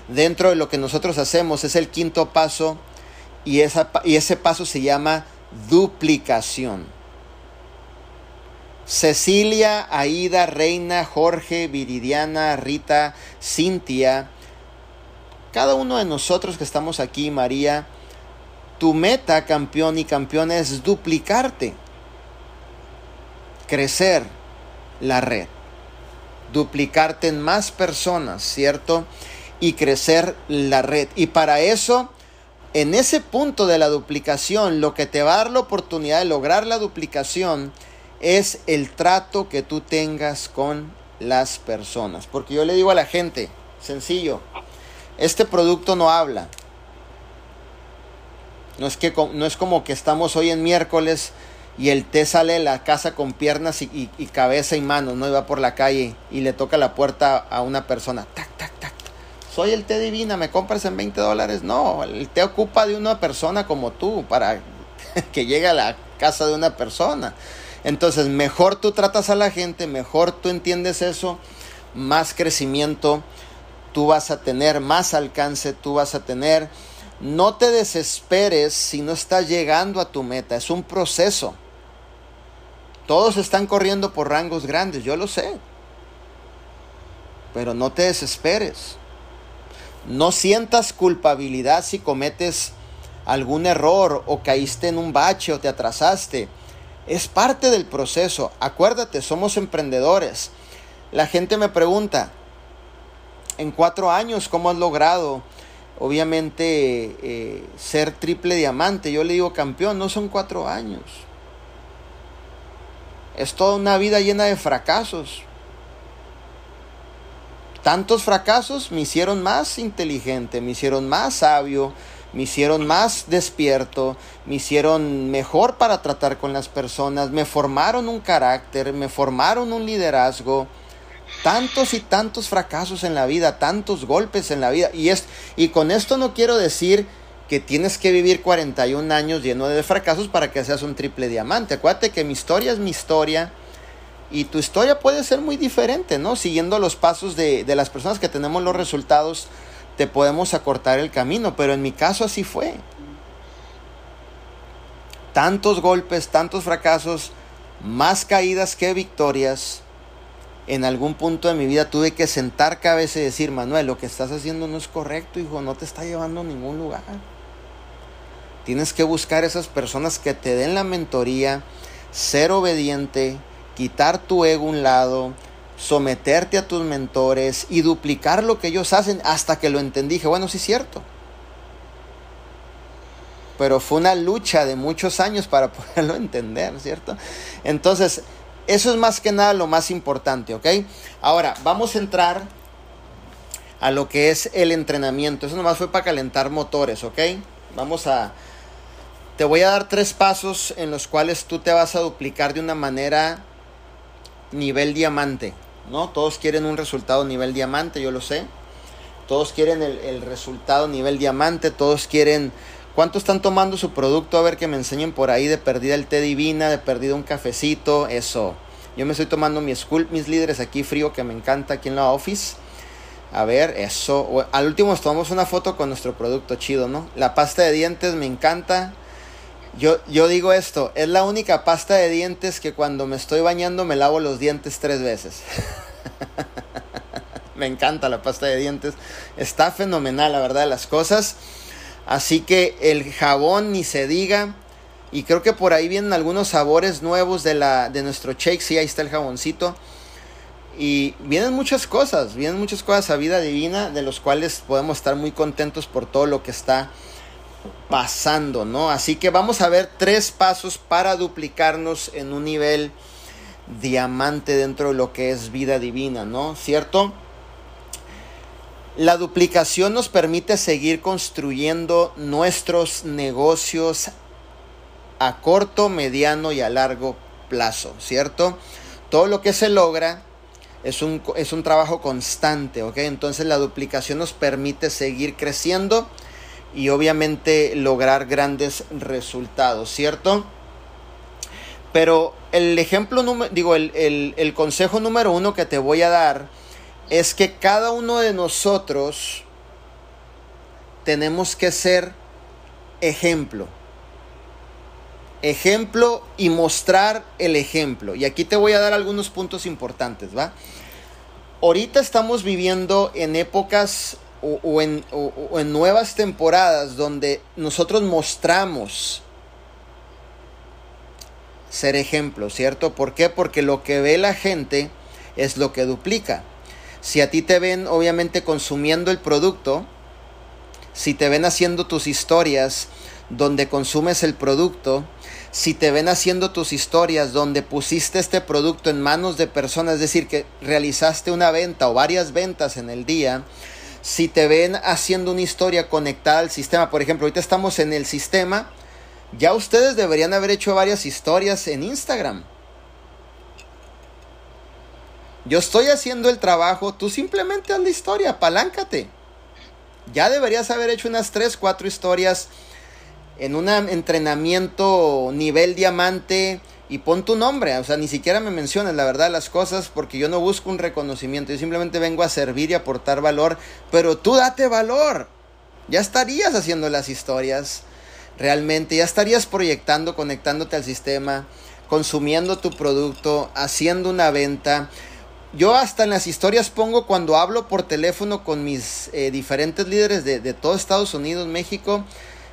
dentro de lo que nosotros hacemos es el quinto paso y, esa, y ese paso se llama duplicación. Cecilia, Aida, Reina, Jorge, Viridiana, Rita, Cintia, cada uno de nosotros que estamos aquí, María, tu meta, campeón y campeona, es duplicarte, crecer la red, duplicarte en más personas, ¿cierto? Y crecer la red. Y para eso, en ese punto de la duplicación, lo que te va a dar la oportunidad de lograr la duplicación es el trato que tú tengas con las personas. Porque yo le digo a la gente, sencillo, este producto no habla. No es, que, no es como que estamos hoy en miércoles y el té sale de la casa con piernas y, cabeza y manos, ¿no? Y va por la calle y le toca la puerta a una persona. Tac, tac. Soy el té divina, ¿me compras en 20 dólares? No, el té ocupa de una persona como tú para que llegue a la casa de una persona. Entonces, mejor tú tratas a la gente, mejor tú entiendes eso, más crecimiento tú vas a tener más alcance, tú vas a tener... No te desesperes si no estás llegando a tu meta, es un proceso. Todos están corriendo por rangos grandes, yo lo sé. Pero no te desesperes. No sientas culpabilidad si cometes algún error o caíste en un bache o te atrasaste. Es parte del proceso. Acuérdate, somos emprendedores. La gente me pregunta, en cuatro años, ¿cómo has logrado? Obviamente eh, ser triple diamante. Yo le digo campeón, no son cuatro años. Es toda una vida llena de fracasos. Tantos fracasos me hicieron más inteligente, me hicieron más sabio, me hicieron más despierto, me hicieron mejor para tratar con las personas, me formaron un carácter, me formaron un liderazgo tantos y tantos fracasos en la vida, tantos golpes en la vida. Y, es, y con esto no quiero decir que tienes que vivir 41 años lleno de fracasos para que seas un triple diamante. Acuérdate que mi historia es mi historia y tu historia puede ser muy diferente, ¿no? Siguiendo los pasos de, de las personas que tenemos los resultados, te podemos acortar el camino, pero en mi caso así fue. Tantos golpes, tantos fracasos, más caídas que victorias en algún punto de mi vida tuve que sentar cabeza y decir, Manuel, lo que estás haciendo no es correcto, hijo, no te está llevando a ningún lugar. Tienes que buscar esas personas que te den la mentoría, ser obediente, quitar tu ego a un lado, someterte a tus mentores y duplicar lo que ellos hacen hasta que lo entendí. Dije, bueno, sí es cierto. Pero fue una lucha de muchos años para poderlo entender, ¿cierto? Entonces, eso es más que nada lo más importante, ¿ok? Ahora, vamos a entrar a lo que es el entrenamiento. Eso nomás fue para calentar motores, ¿ok? Vamos a... Te voy a dar tres pasos en los cuales tú te vas a duplicar de una manera nivel diamante, ¿no? Todos quieren un resultado nivel diamante, yo lo sé. Todos quieren el, el resultado nivel diamante, todos quieren ¿Cuánto están tomando su producto? A ver que me enseñen por ahí de perdida el té divina, de perdida un cafecito, eso. Yo me estoy tomando mi Sculpt, mis líderes aquí frío que me encanta aquí en la office. A ver, eso. Al último nos tomamos una foto con nuestro producto chido, ¿no? La pasta de dientes me encanta. Yo, yo digo esto, es la única pasta de dientes que cuando me estoy bañando me lavo los dientes tres veces. me encanta la pasta de dientes. Está fenomenal, la verdad, las cosas. Así que el jabón ni se diga. Y creo que por ahí vienen algunos sabores nuevos de, la, de nuestro shake. Sí, ahí está el jaboncito. Y vienen muchas cosas, vienen muchas cosas a vida divina de los cuales podemos estar muy contentos por todo lo que está pasando, ¿no? Así que vamos a ver tres pasos para duplicarnos en un nivel diamante dentro de lo que es vida divina, ¿no? ¿Cierto? La duplicación nos permite seguir construyendo nuestros negocios a corto, mediano y a largo plazo, ¿cierto? Todo lo que se logra es un, es un trabajo constante, ¿ok? Entonces la duplicación nos permite seguir creciendo y obviamente lograr grandes resultados, ¿cierto? Pero el ejemplo, digo, el, el consejo número uno que te voy a dar es que cada uno de nosotros tenemos que ser ejemplo. Ejemplo y mostrar el ejemplo. Y aquí te voy a dar algunos puntos importantes, ¿va? Ahorita estamos viviendo en épocas o, en, en nuevas temporadas donde nosotros mostramos ser ejemplo, ¿cierto? ¿Por qué? Porque lo que ve la gente es lo que duplica. Si a ti te ven obviamente consumiendo el producto, si te ven haciendo tus historias donde consumes el producto, si te ven haciendo tus historias donde pusiste este producto en manos de personas, es decir, que realizaste una venta o varias ventas en el día, si te ven haciendo una historia conectada al sistema, por ejemplo, ahorita estamos en el sistema, ya ustedes deberían haber hecho varias historias en Instagram. Yo estoy haciendo el trabajo, tú simplemente haz la historia, apaláncate. Ya deberías haber hecho unas 3, 4 historias en un entrenamiento nivel diamante y pon tu nombre. O sea, ni siquiera me menciones la verdad las cosas porque yo no busco un reconocimiento. Yo simplemente vengo a servir y aportar valor. Pero tú date valor. Ya estarías haciendo las historias. Realmente ya estarías proyectando, conectándote al sistema, consumiendo tu producto, haciendo una venta. Yo hasta en las historias pongo cuando hablo por teléfono con mis eh, diferentes líderes de, de, todo Estados Unidos, México,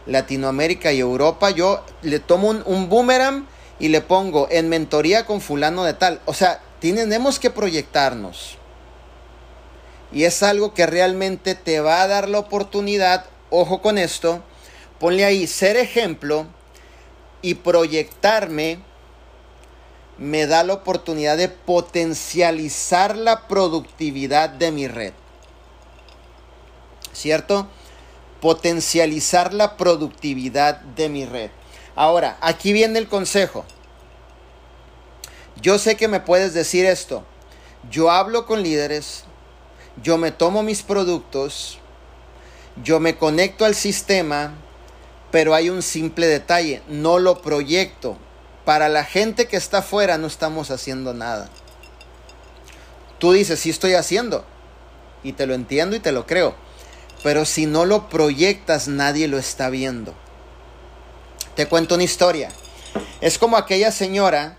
Latinoamérica y Europa, yo le tomo un, un, boomerang y le pongo en mentoría con fulano de tal. O sea, tenemos que proyectarnos. Y es algo que realmente te va a dar la oportunidad, ojo con esto, ponle ahí ser ejemplo y proyectarme me da la oportunidad de potencializar la productividad de mi red. ¿Cierto? Potencializar la productividad de mi red. Ahora, aquí viene el consejo. Yo sé que me puedes decir esto. Yo hablo con líderes, yo me tomo mis productos, yo me conecto al sistema, pero hay un simple detalle, no lo proyecto, para la gente que está afuera no estamos haciendo nada. Tú dices, sí estoy haciendo. Y te lo entiendo y te lo creo. Pero si no lo proyectas, nadie lo está viendo. Te cuento una historia. Es como aquella señora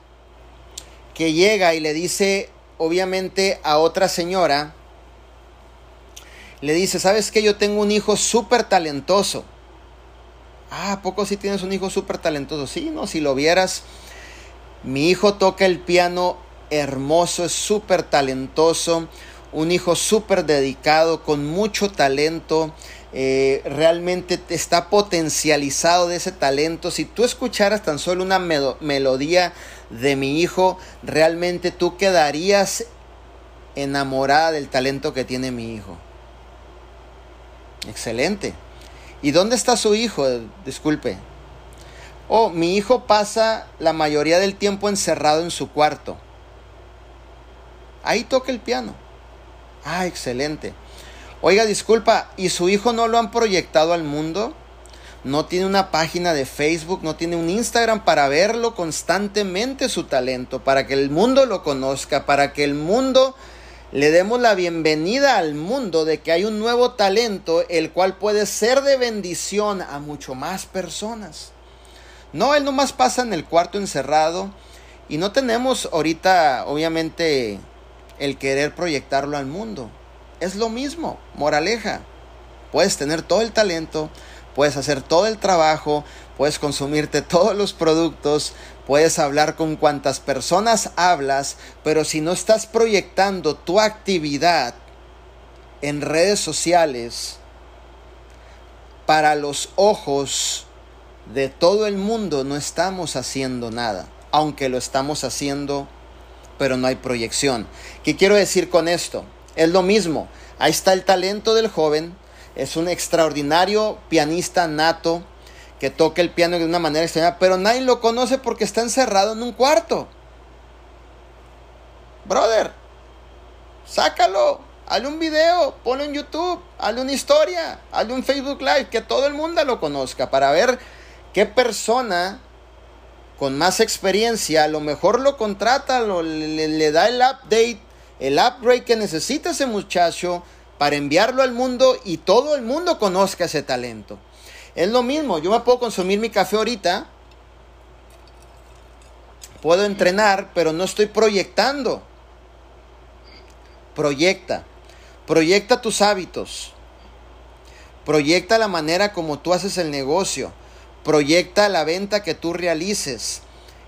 que llega y le dice, obviamente, a otra señora, le dice, ¿sabes qué? Yo tengo un hijo súper talentoso Ah, poco si tienes un hijo súper talentoso? Sí, no, si lo vieras, mi hijo toca el piano hermoso, es súper talentoso, un hijo súper dedicado, con mucho talento, eh, realmente está potencializado de ese talento. Si tú escucharas tan solo una melodía de mi hijo, realmente tú quedarías enamorada del talento que tiene mi hijo. Excelente. ¿Y dónde está su hijo? Disculpe. Oh, mi hijo pasa la mayoría del tiempo encerrado en su cuarto. Ahí toca el piano. Ah, excelente. Oiga, disculpa, ¿y su hijo no lo han proyectado al mundo? No tiene una página de Facebook, no tiene un Instagram para verlo constantemente su talento, para que el mundo lo conozca, para que el mundo le demos la bienvenida al mundo de que hay un nuevo talento el cual puede ser de bendición a mucho más personas. No, él nomás pasa en el cuarto encerrado y no tenemos ahorita obviamente el querer proyectarlo al mundo. Es lo mismo, moraleja. Puedes tener todo el talento, puedes hacer todo el trabajo, puedes consumirte todos los productos, puedes hablar con cuantas personas hablas, pero si no estás proyectando tu actividad en redes sociales para los ojos de todo el mundo no estamos haciendo nada, aunque lo estamos haciendo, pero no hay proyección. ¿Qué quiero decir con esto? Es lo mismo, ahí está el talento del joven, es un extraordinario pianista nato que toca el piano de una manera extraña, pero nadie lo conoce porque está encerrado en un cuarto. Brother, sácalo, hazle un video, ponlo en YouTube, hazle una historia, hazle un Facebook Live, que todo el mundo lo conozca para ver qué persona con más experiencia a lo mejor lo contrata, le, le da el update, el upgrade que necesita ese muchacho para enviarlo al mundo y todo el mundo conozca ese talento. Es lo mismo, yo me puedo consumir mi café ahorita, puedo entrenar, pero no estoy proyectando. Proyecta, proyecta tus hábitos, proyecta la manera como tú haces el negocio, proyecta la venta que tú realices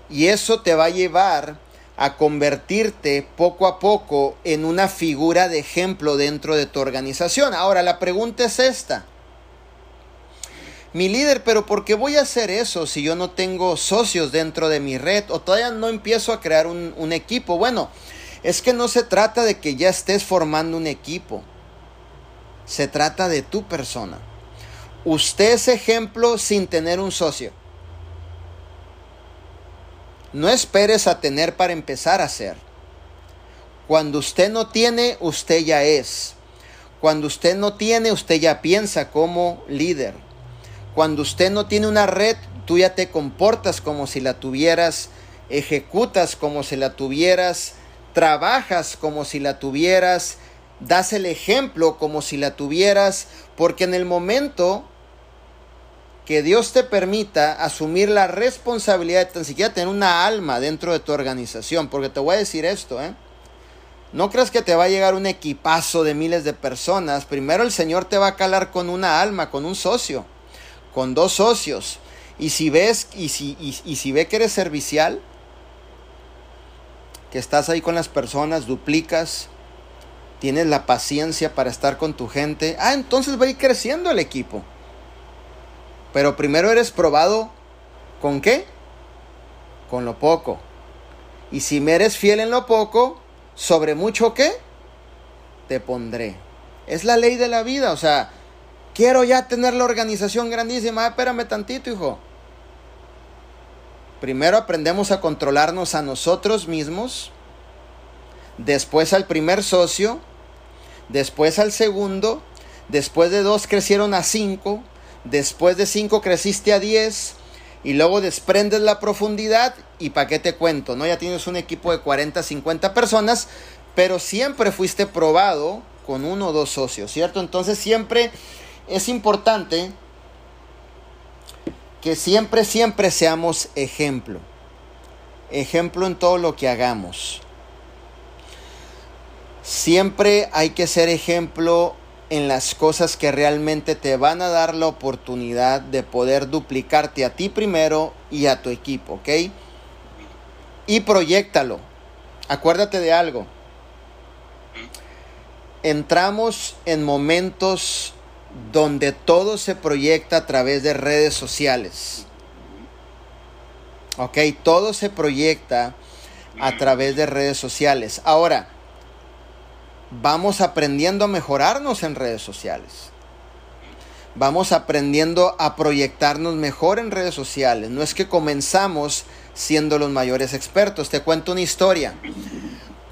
y eso te va a llevar a convertirte poco a poco en una figura de ejemplo dentro de tu organización. Ahora, la pregunta es esta. Mi líder, pero ¿por qué voy a hacer eso si yo no tengo socios dentro de mi red o todavía no empiezo a crear un, un equipo? Bueno, es que no se trata de que ya estés formando un equipo. Se trata de tu persona. Usted es ejemplo sin tener un socio. No esperes a tener para empezar a ser. Cuando usted no tiene, usted ya es. Cuando usted no tiene, usted ya piensa como líder. Cuando usted no tiene una red, tú ya te comportas como si la tuvieras, ejecutas como si la tuvieras, trabajas como si la tuvieras, das el ejemplo como si la tuvieras, porque en el momento que Dios te permita asumir la responsabilidad de tan siquiera tener una alma dentro de tu organización. Porque te voy a decir esto, ¿eh? No creas que te va a llegar un equipazo de miles de personas. Primero el Señor te va a calar con una alma, con un socio, con dos socios. Y si ves, y si, y si ve que eres servicial, que estás ahí con las personas, duplicas, tienes la paciencia para estar con tu gente, ah, entonces va a ir creciendo el equipo. Pero primero eres probado con qué? Con lo poco. Y si me eres fiel en lo poco, sobre mucho qué? Te pondré. Es la ley de la vida. O sea, quiero ya tener la organización grandísima. Ah, espérame tantito, hijo. Primero aprendemos a controlarnos a nosotros mismos. Después al primer socio. Después al segundo. Después de dos crecieron a cinco después de 5 creciste a 10 y luego desprendes la profundidad y para qué te cuento, ¿no? Ya tienes un equipo de 40, 50 personas, pero siempre fuiste probado con uno o dos socios, ¿cierto? Entonces siempre es importante que siempre, siempre seamos ejemplo. Ejemplo en todo lo que hagamos. Siempre hay que ser ejemplo en las cosas que realmente te van a dar la oportunidad de poder duplicarte a ti primero y a tu equipo, ¿ok? Y proyectalo. Acuérdate de algo. Entramos en momentos donde todo se proyecta a través de redes sociales. ¿Ok? Todo se proyecta a través de redes sociales. Ahora, vamos aprendiendo a mejorarnos en redes sociales. Vamos aprendiendo a proyectarnos mejor en redes sociales. No es que comenzamos siendo los mayores expertos. Te cuento una historia.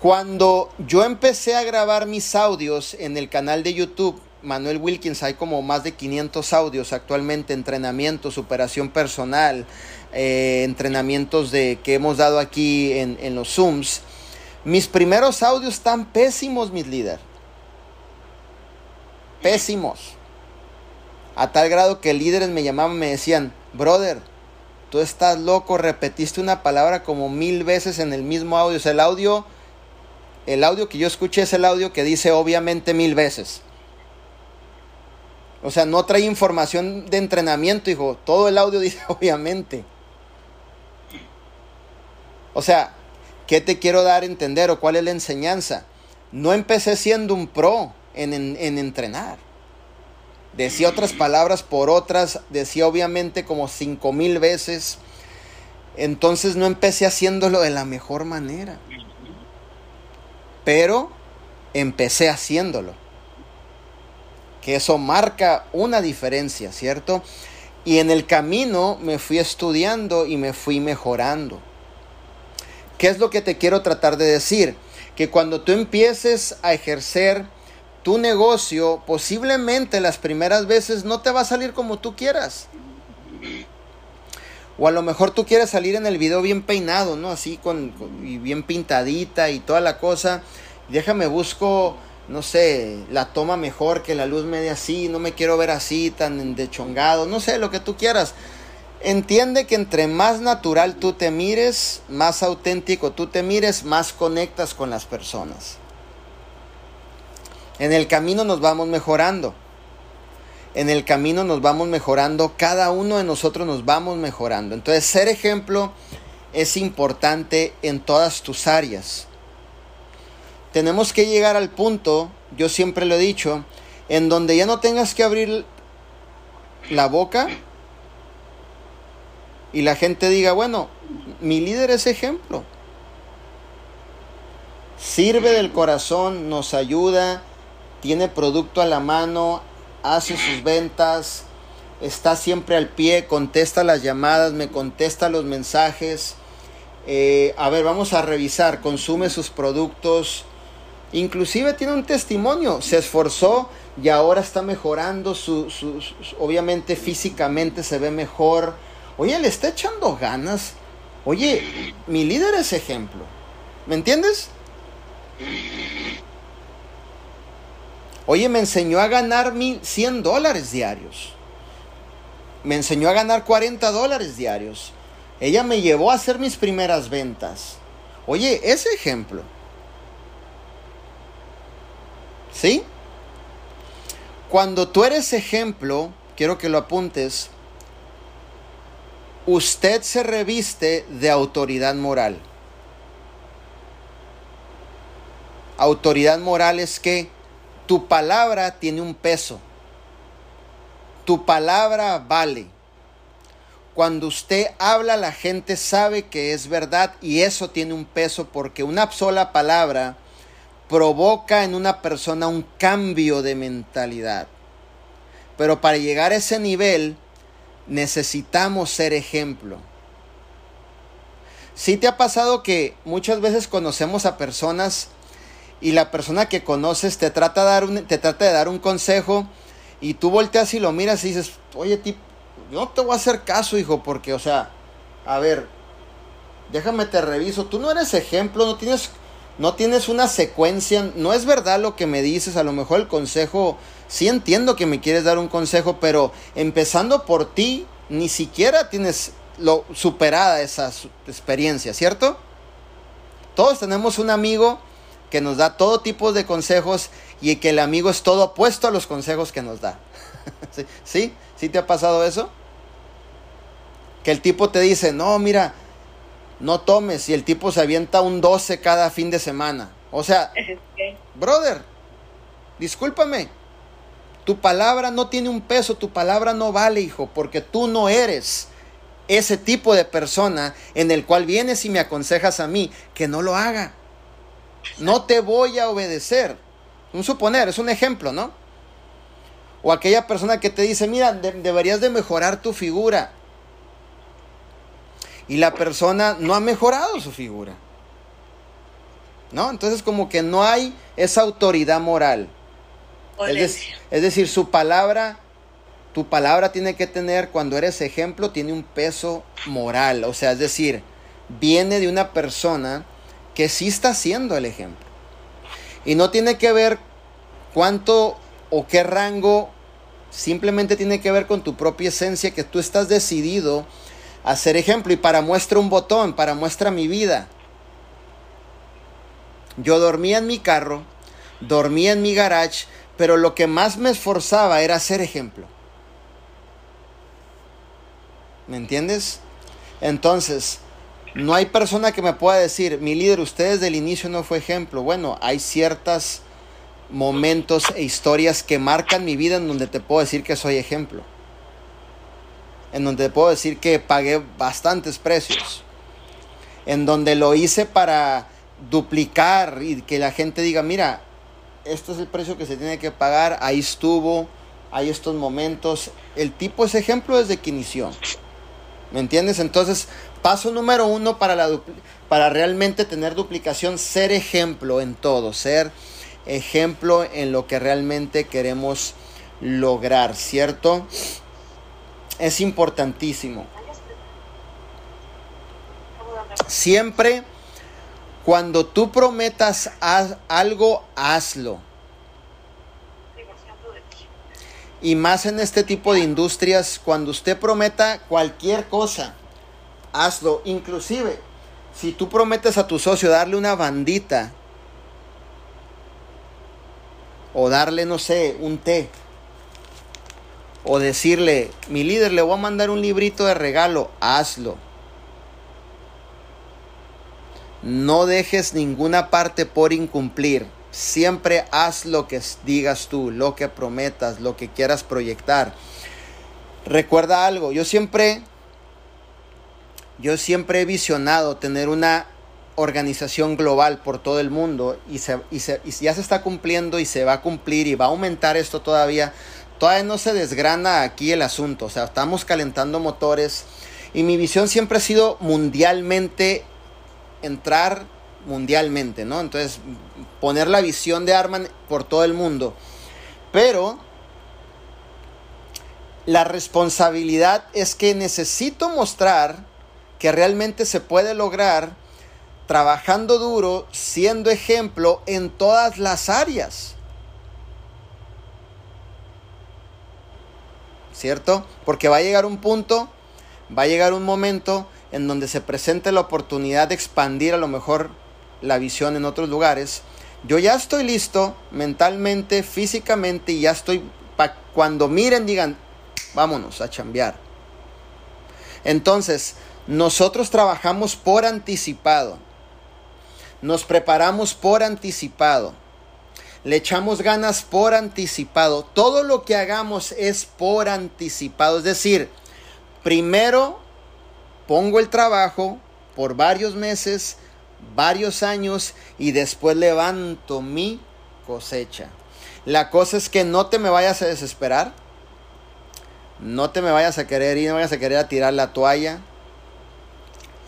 Cuando yo empecé a grabar mis audios en el canal de YouTube, Manuel Wilkins, hay como más de 500 audios actualmente, entrenamiento, superación personal, eh, entrenamientos de, que hemos dado aquí en, en los Zooms. Mis primeros audios están pésimos, mis líderes. Pésimos. A tal grado que líderes me llamaban y me decían, brother, tú estás loco, repetiste una palabra como mil veces en el mismo audio. O sea, el audio, el audio que yo escuché es el audio que dice obviamente mil veces. O sea, no trae información de entrenamiento, hijo. Todo el audio dice obviamente. O sea, ¿Qué te quiero dar a entender o cuál es la enseñanza? No empecé siendo un pro en, entrenar. Decía otras palabras por otras, decía obviamente como cinco mil veces. Entonces no empecé haciéndolo de la mejor manera. Pero empecé haciéndolo. Que eso marca una diferencia, ¿cierto? Y en el camino me fui estudiando y me fui mejorando. ¿Qué es lo que te quiero tratar de decir? Que cuando tú empieces a ejercer tu negocio, posiblemente las primeras veces no te va a salir como tú quieras. O a lo mejor tú quieres salir en el video bien peinado, ¿no? Así con, y bien pintadita y toda la cosa. Déjame busco, no sé, la toma mejor que la luz media así, no me quiero ver así tan dechongado, no sé, lo que tú quieras. Entiende que entre más natural tú te mires, más auténtico tú te mires, más conectas con las personas. En el camino nos vamos mejorando. En el camino nos vamos mejorando, cada uno de nosotros nos vamos mejorando. Entonces, ser ejemplo es importante en todas tus áreas. Tenemos que llegar al punto, yo siempre lo he dicho, en donde ya no tengas que abrir la boca y la gente diga, bueno, mi líder es ejemplo. Sirve del corazón, nos ayuda, tiene producto a la mano, hace sus ventas, está siempre al pie, contesta las llamadas, me contesta los mensajes. Eh, a ver, vamos a revisar, consume sus productos. Inclusive tiene un testimonio, se esforzó y ahora está mejorando, su, obviamente físicamente se ve mejor Oye, le está echando ganas. Oye, mi líder es ejemplo. ¿Me entiendes? Oye, me enseñó a ganar 100 dólares diarios. Me enseñó a ganar 40 dólares diarios. Ella me llevó a hacer mis primeras ventas. Oye, ese ejemplo. ¿Sí? Cuando tú eres ejemplo, quiero que lo apuntes, usted se reviste de autoridad moral. Autoridad moral es que tu palabra tiene un peso. Tu palabra vale. Cuando usted habla, la gente sabe que es verdad y eso tiene un peso porque una sola palabra provoca en una persona un cambio de mentalidad. Pero para llegar a ese nivel, necesitamos ser ejemplo. Si te ha pasado que muchas veces conocemos a personas y la persona que conoces te trata de dar un, consejo y tú volteas y lo miras y dices, oye, no te voy a hacer caso, hijo, porque, o sea, a ver, déjame te reviso, tú no eres ejemplo, no tienes, no tienes una secuencia, no es verdad lo que me dices, a lo mejor el consejo sí entiendo que me quieres dar un consejo, pero empezando por ti, ni siquiera tienes lo superada esa experiencia, ¿cierto? Todos tenemos un amigo que nos da todo tipo de consejos y que el amigo es todo opuesto a los consejos que nos da. ¿Sí? ¿Sí? ¿Sí te ha pasado eso? Que el tipo te dice, no, mira, no tomes y el tipo se avienta un 12 cada fin de semana. O sea, brother, discúlpame, tu palabra no tiene un peso, tu palabra no vale, hijo, porque tú no eres ese tipo de persona en el cual vienes y me aconsejas a mí que no lo haga. No te voy a obedecer. Un suponer, es un ejemplo, ¿no? O aquella persona que te dice, mira, deberías de mejorar tu figura. Y la persona no ha mejorado su figura. ¿No? Entonces como que no hay esa autoridad moral. Es, decir, su palabra, tu palabra tiene que tener, cuando eres ejemplo, tiene un peso moral. O sea, es decir, viene de una persona que sí está siendo el ejemplo. Y no tiene que ver cuánto o qué rango, simplemente tiene que ver con tu propia esencia, que tú estás decidido a ser ejemplo. Y para muestra un botón, para muestra mi vida. Yo dormía en mi carro, dormía en mi garage, pero lo que más me esforzaba era ser ejemplo. ¿Me entiendes? Entonces, no hay persona que me pueda decir, mi líder, usted desde el inicio no fue ejemplo. Bueno, hay ciertas momentos e historias que marcan mi vida en donde te puedo decir que soy ejemplo. En donde te puedo decir que pagué bastantes precios. En donde lo hice para duplicar y que la gente diga, mira, esto es el precio que se tiene que pagar, ahí estuvo, hay estos momentos. El tipo es ejemplo desde que inició. ¿Me entiendes? Entonces, paso número uno para, la, para realmente tener duplicación, ser ejemplo en todo, ser ejemplo en lo que realmente queremos lograr, ¿cierto? Es importantísimo. Siempre cuando tú prometas algo, hazlo. Y más en este tipo de industrias, cuando usted prometa cualquier cosa, hazlo. Inclusive, si tú prometes a tu socio darle una bandita o darle, no sé, un té, o decirle, mi líder, le voy a mandar un librito de regalo, hazlo. No dejes ninguna parte por incumplir. Siempre haz lo que digas tú, lo que prometas, lo que quieras proyectar. Recuerda algo, yo siempre yo siempre he visionado tener una organización global por todo el mundo y, se, y, ya se está cumpliendo y se va a cumplir y va a aumentar esto todavía. Todavía no se desgrana aquí el asunto, o sea, estamos calentando motores y mi visión siempre ha sido mundialmente entrar mundialmente, ¿no? Entonces, poner la visión de Arman por todo el mundo. Pero la responsabilidad es que necesito mostrar que realmente se puede lograr trabajando duro, siendo ejemplo en todas las áreas. ¿Cierto? Porque va a llegar un punto, va a llegar un momento en donde se presente la oportunidad de expandir a lo mejor la visión en otros lugares. Yo ya estoy listo mentalmente, físicamente y ya estoy para cuando miren digan, vámonos a chambear. Entonces, nosotros trabajamos por anticipado. Nos preparamos por anticipado. Le echamos ganas por anticipado. Todo lo que hagamos es por anticipado. Es decir, primero pongo el trabajo por varios meses, varios años y después levanto mi cosecha. La cosa es que no te me vayas a desesperar. No te me vayas a querer ir, no vayas a querer a tirar la toalla.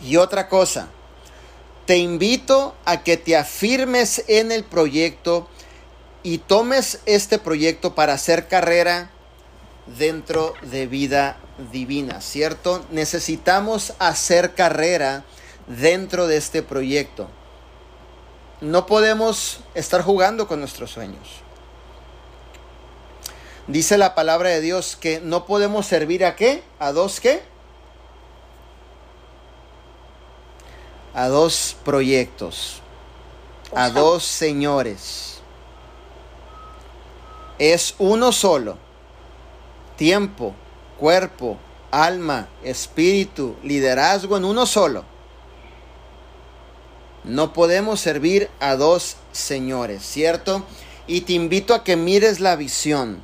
Y otra cosa, te invito a que te afirmes en el proyecto y tomes este proyecto para hacer carrera dentro de vida divina, ¿cierto? Necesitamos hacer carrera dentro de este proyecto. No podemos estar jugando con nuestros sueños. Dice la palabra de Dios que no podemos servir a qué? ¿A dos qué? a dos proyectos, a dos señores. Es uno solo. Tiempo, cuerpo, alma, espíritu, liderazgo en uno solo. No podemos servir a dos señores, ¿cierto? Y te invito a que mires la visión.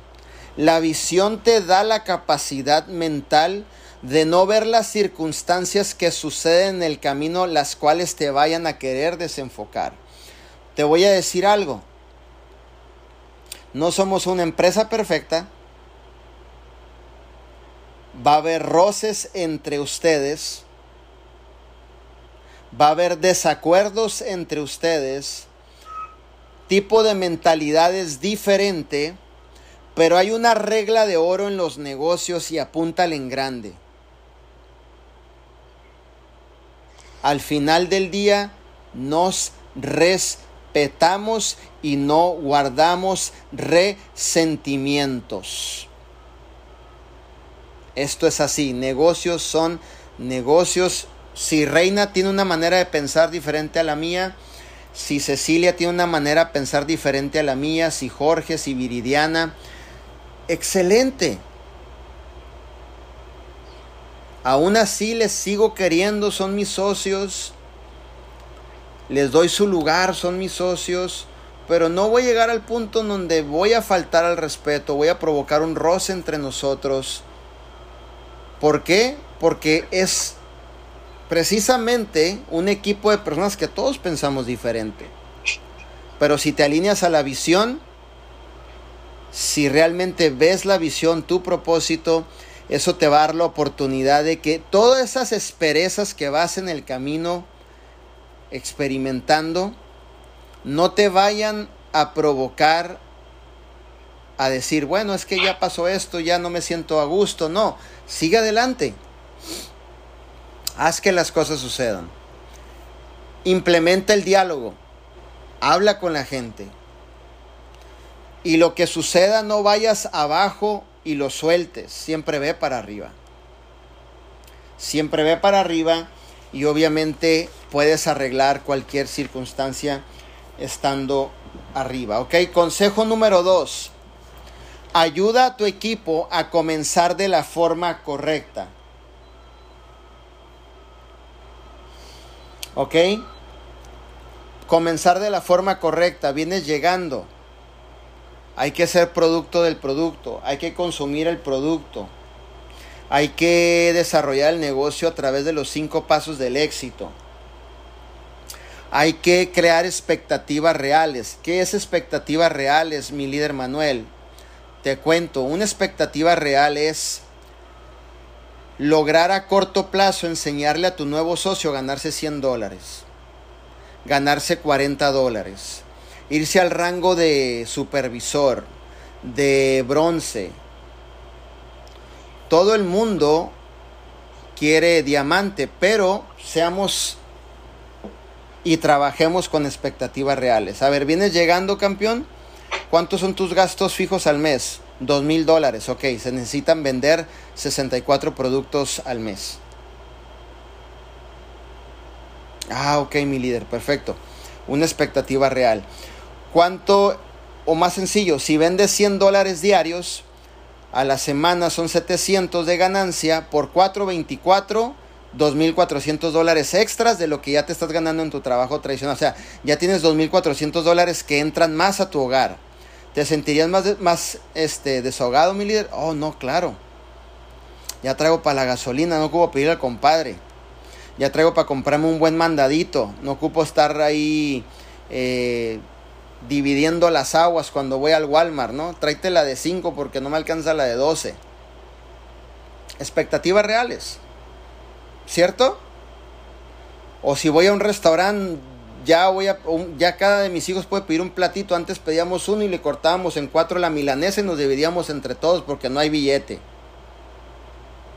La visión te da la capacidad mental de no ver las circunstancias que suceden en el camino, las cuales te vayan a querer desenfocar. Te voy a decir algo. No somos una empresa perfecta. Va a haber roces entre ustedes. Va a haber desacuerdos entre ustedes. Tipo de mentalidades diferente. Pero hay una regla de oro en los negocios y apúntale en grande. al final del día nos respetamos y no guardamos resentimientos. Esto es así, negocios son negocios. Si Reina tiene una manera de pensar diferente a la mía, si Cecilia tiene una manera de pensar diferente a la mía, si Jorge, si Viridiana, excelente. Aún así les sigo queriendo, son mis socios. Les doy su lugar, son mis socios. pero no voy a llegar al punto en donde voy a faltar al respeto, voy a provocar un roce entre nosotros. ¿Por qué? Porque es precisamente un equipo de personas que todos pensamos diferente. Pero si te alineas a la visión, si realmente ves la visión, tu propósito, eso te va a dar la oportunidad de que todas esas esperezas que vas en el camino experimentando, no te vayan a provocar a decir, bueno, es que ya pasó esto, ya no me siento a gusto. No, sigue adelante. Haz que las cosas sucedan. Implementa el diálogo. Habla con la gente. Y lo que suceda no vayas abajo y lo sueltes. Siempre ve para arriba. Siempre ve para arriba y obviamente puedes arreglar cualquier circunstancia estando arriba. Ok, consejo número dos. Ayuda a tu equipo a comenzar de la forma correcta. ¿Ok? Comenzar de la forma correcta. Vienes llegando. Hay que ser producto del producto. Hay que consumir el producto. Hay que desarrollar el negocio a través de los cinco pasos del éxito. Hay que crear expectativas reales. ¿Qué es expectativas reales, mi líder Manuel? Te cuento, una expectativa real es lograr a corto plazo enseñarle a tu nuevo socio a ganarse 100 dólares, ganarse 40 dólares, irse al rango de supervisor, de bronce. Todo el mundo quiere diamante, pero seamos y trabajemos con expectativas reales. A ver, ¿vienes llegando campeón? ¿Cuántos son tus gastos fijos al mes? Dos mil dólares, ok. Se necesitan vender 64 productos al mes. Ah, ok, mi líder, perfecto. Una expectativa real. ¿Cuánto, o más sencillo, si vendes 100 dólares diarios, a la semana son 700 de ganancia, por 424, 2.400 dólares extras de lo que ya te estás ganando en tu trabajo tradicional. O sea, ya tienes 2.400 dólares que entran más a tu hogar. ¿Te sentirías más, más este, desahogado, mi líder? Oh, no, claro. Ya traigo para la gasolina, no ocupo pedir al compadre. Ya traigo para comprarme un buen mandadito. No ocupo estar ahí eh, dividiendo las aguas cuando voy al Walmart, ¿no? Tráete la de 5 porque no me alcanza la de 12. Expectativas reales. ¿Cierto? O si voy a un restaurante ya voy a, ya cada de mis hijos puede pedir un platito. Antes pedíamos uno y le cortábamos en cuatro la milanesa y nos dividíamos entre todos porque no hay billete.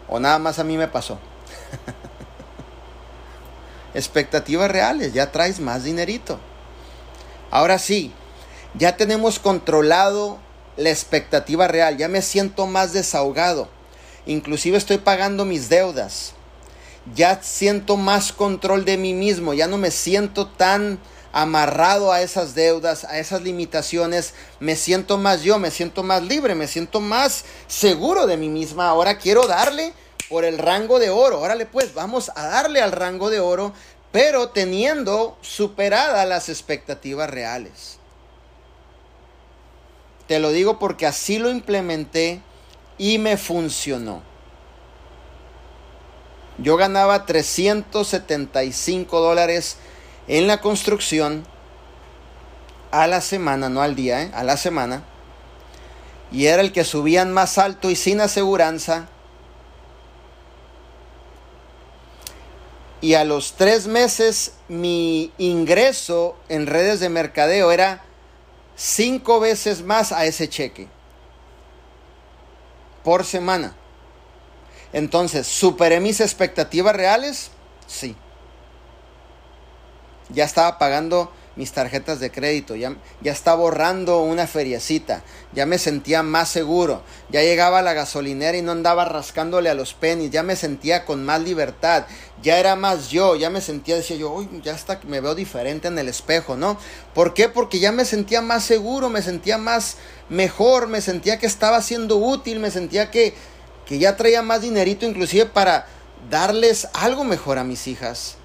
O nada más a mí me pasó. Expectativas reales, ya traes más dinerito. Ahora sí, ya tenemos controlado la expectativa real, ya me siento más desahogado. Inclusive estoy pagando mis deudas ya siento más control de mí mismo, ya no me siento tan amarrado a esas deudas, a esas limitaciones, me siento más yo, me siento más libre, me siento más seguro de mí misma. Ahora quiero darle por el rango de oro. Órale pues, vamos a darle al rango de oro, pero teniendo superadas las expectativas reales. Te lo digo porque así lo implementé y me funcionó. Yo ganaba 375 dólares en la construcción a la semana, no al día, ¿eh? a la semana. Y era el que subían más alto y sin aseguranza. Y a los tres meses mi ingreso en redes de mercadeo era cinco veces más a ese cheque por semana. Entonces, ¿superé mis expectativas reales? Sí. Ya estaba pagando mis tarjetas de crédito, ya, estaba borrando una feriecita, ya me sentía más seguro, ya llegaba a la gasolinera y no andaba rascándole a los pennies, ya me sentía con más libertad, ya era más yo, ya me sentía, decía yo, uy, ya hasta me veo diferente en el espejo, ¿no? ¿Por qué? Porque ya me sentía más seguro, me sentía más mejor, me sentía que estaba siendo útil, me sentía que que ya traía más dinerito inclusive para darles algo mejor a mis hijas.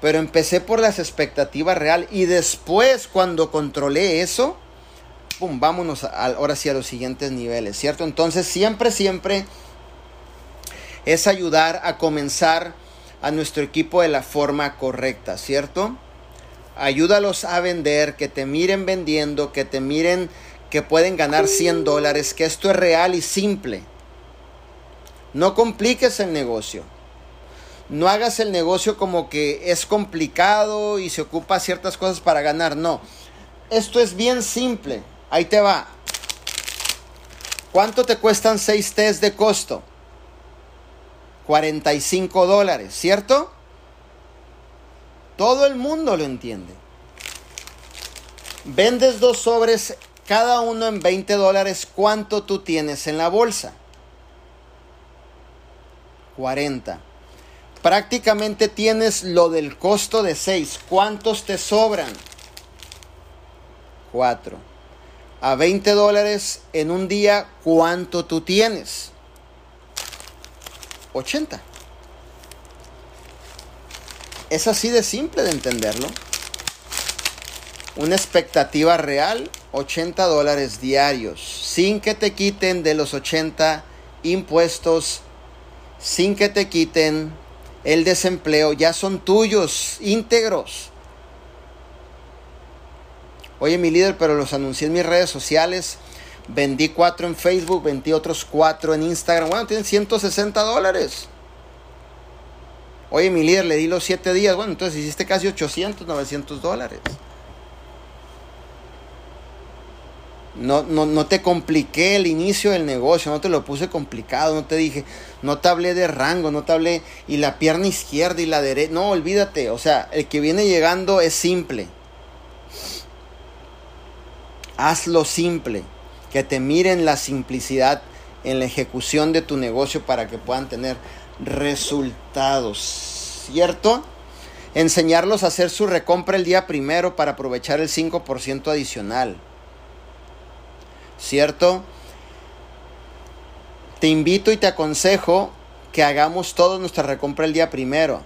Pero empecé por las expectativas real y después cuando controlé eso, pum, vámonos ahora sí a los siguientes niveles, ¿cierto? Entonces siempre, siempre es ayudar a comenzar a nuestro equipo de la forma correcta, ¿cierto? Ayúdalos a vender, que te miren vendiendo, que te miren que pueden ganar 100 dólares, que esto es real y simple. No compliques el negocio. No hagas el negocio como que es complicado y se ocupa ciertas cosas para ganar. No. Esto es bien simple. Ahí te va. ¿Cuánto te cuestan 6 test de costo? 45 dólares, ¿cierto? Todo el mundo lo entiende. Vendes dos sobres, cada uno en 20 dólares. ¿Cuánto tú tienes en la bolsa? 40. Prácticamente tienes lo del costo de 6. ¿Cuántos te sobran? 4. A 20 dólares en un día, ¿cuánto tú tienes? 80. Es así de simple de entenderlo. Una expectativa real, 80 dólares diarios, sin que te quiten de los 80 impuestos, sin que te quiten el desempleo, ya son tuyos, íntegros. Oye, mi líder, pero los anuncié en mis redes sociales Vendí cuatro en Facebook, vendí otros cuatro en Instagram. Bueno, tienen 160 dólares. Oye, mi líder, le di los siete días. Bueno, entonces hiciste casi 800, 900 dólares. No, no, no, te compliqué el inicio del negocio, no te lo puse complicado, no te dije, no te hablé de rango, no te hablé y la pierna izquierda y la derecha. No, olvídate, o sea, el que viene llegando es simple. Hazlo simple que te miren la simplicidad en la ejecución de tu negocio para que puedan tener resultados, ¿cierto? Enseñarlos a hacer su recompra el día primero para aprovechar el 5% adicional, ¿cierto? Te invito y te aconsejo que hagamos toda nuestra recompra el día primero.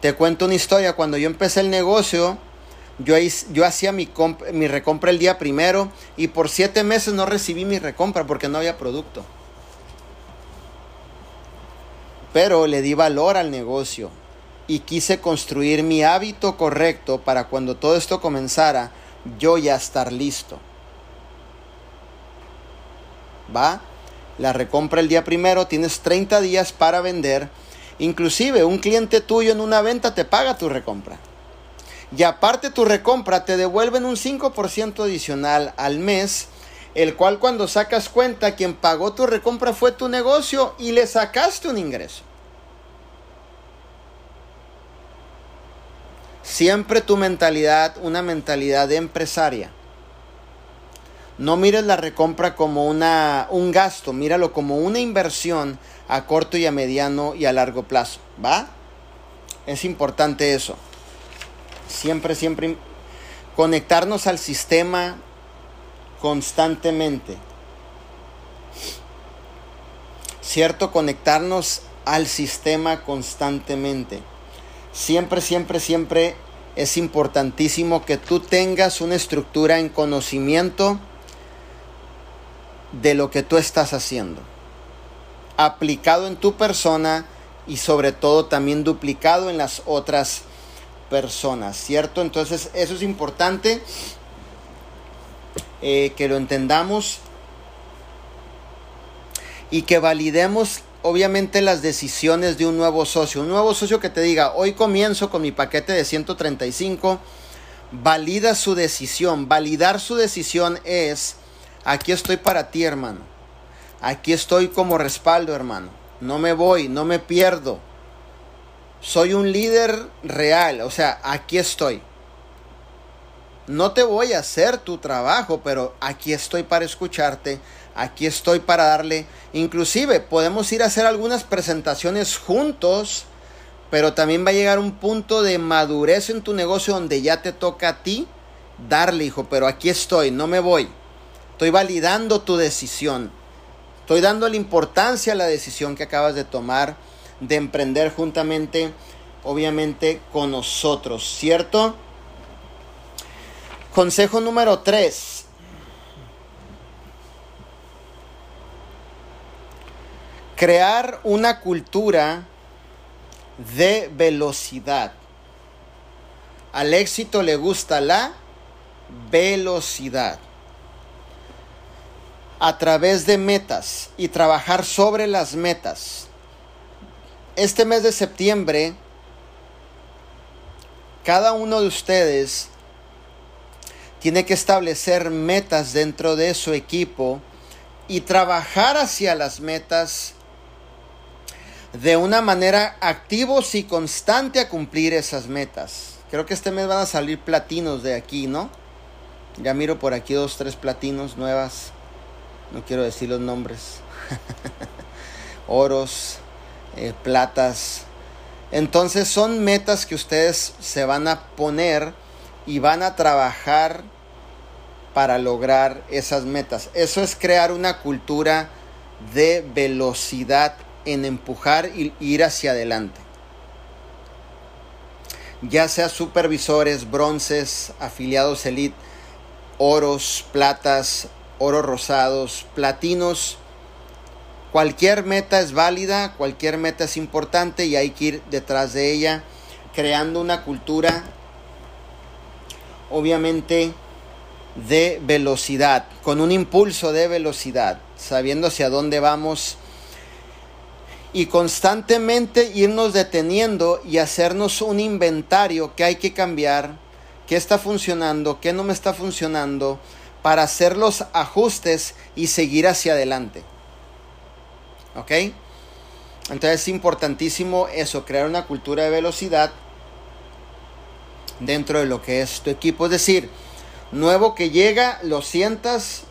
Te cuento una historia, cuando yo empecé el negocio, yo, yo hacía mi, mi recompra el día primero y por siete meses no recibí mi recompra porque no había producto. Pero le di valor al negocio y quise construir mi hábito correcto para cuando todo esto comenzara, yo ya estar listo. ¿Va? La recompra el día primero, tienes 30 días para vender. Inclusive un cliente tuyo en una venta te paga tu recompra. Y aparte tu recompra te devuelven un 5% adicional al mes, el cual cuando sacas cuenta quien pagó tu recompra fue tu negocio y le sacaste un ingreso. Siempre tu mentalidad, una mentalidad de empresaria. No mires la recompra como una, un gasto, míralo como una inversión a corto y a mediano y a largo plazo. ¿Va? Es importante eso siempre, siempre conectarnos al sistema constantemente. ¿Cierto? Conectarnos al sistema constantemente. Siempre, siempre, siempre es importantísimo que tú tengas una estructura en conocimiento de lo que tú estás haciendo. Aplicado en tu persona y sobre todo también duplicado en las otras personas, ¿cierto? Entonces eso es importante eh, que lo entendamos y que validemos obviamente las decisiones de un nuevo socio. Un nuevo socio que te diga, hoy comienzo con mi paquete de 135, valida su decisión. Validar su decisión es, aquí estoy para ti hermano. Aquí estoy como respaldo hermano. No me voy, no me pierdo soy un líder real, o sea, aquí estoy. No te voy a hacer tu trabajo, pero aquí estoy para escucharte, aquí estoy para darle, inclusive podemos ir a hacer algunas presentaciones juntos, pero también va a llegar un punto de madurez en tu negocio donde ya te toca a ti darle, hijo, pero aquí estoy, no me voy. Estoy validando tu decisión. Estoy dando la importancia a la decisión que acabas de tomar de emprender juntamente obviamente con nosotros, ¿cierto? Consejo número 3. Crear una cultura de velocidad. Al éxito le gusta la velocidad. A través de metas y trabajar sobre las metas. Este mes de septiembre, cada uno de ustedes tiene que establecer metas dentro de su equipo y trabajar hacia las metas de una manera activos y constante a cumplir esas metas. Creo que este mes van a salir platinos de aquí, ¿no? Ya miro por aquí dos, tres platinos nuevas. No quiero decir los nombres. Oros, eh, platas. Entonces son metas que ustedes se van a poner y van a trabajar para lograr esas metas. Eso es crear una cultura de velocidad en empujar y ir hacia adelante. Ya sea supervisores, bronces, afiliados elite, oros, platas, oros rosados, platinos, cualquier meta es válida, cualquier meta es importante y hay que ir detrás de ella, creando una cultura, obviamente, de velocidad, con un impulso de velocidad, sabiendo hacia dónde vamos y constantemente irnos deteniendo y hacernos un inventario que hay que cambiar, qué está funcionando, qué no me está funcionando, para hacer los ajustes y seguir hacia adelante. ¿Ok? Entonces es importantísimo eso, crear una cultura de velocidad dentro de lo que es tu equipo. Es decir, nuevo que llega, lo sientas